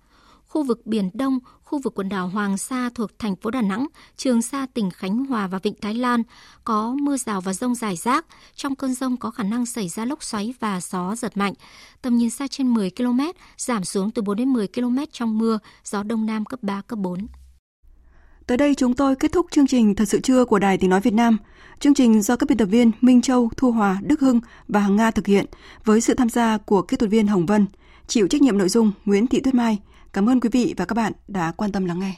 khu vực Biển Đông, khu vực quần đảo Hoàng Sa thuộc thành phố Đà Nẵng, Trường Sa tỉnh Khánh Hòa và Vịnh Thái Lan có mưa rào và rông rải rác. Trong cơn rông có khả năng xảy ra lốc xoáy và gió giật mạnh. Tầm nhìn xa trên 10 km, giảm xuống từ 4 đến 10 km trong mưa, gió Đông Nam cấp 3, cấp 4. Tới đây chúng tôi kết thúc chương trình Thật sự trưa của Đài Tiếng Nói Việt Nam. Chương trình do các biên tập viên Minh Châu, Thu Hòa, Đức Hưng và Hằng Nga thực hiện với sự tham gia của kỹ thuật viên Hồng Vân. Chịu trách nhiệm nội dung Nguyễn Thị Tuyết Mai. Cảm ơn quý vị và các bạn đã quan tâm lắng nghe.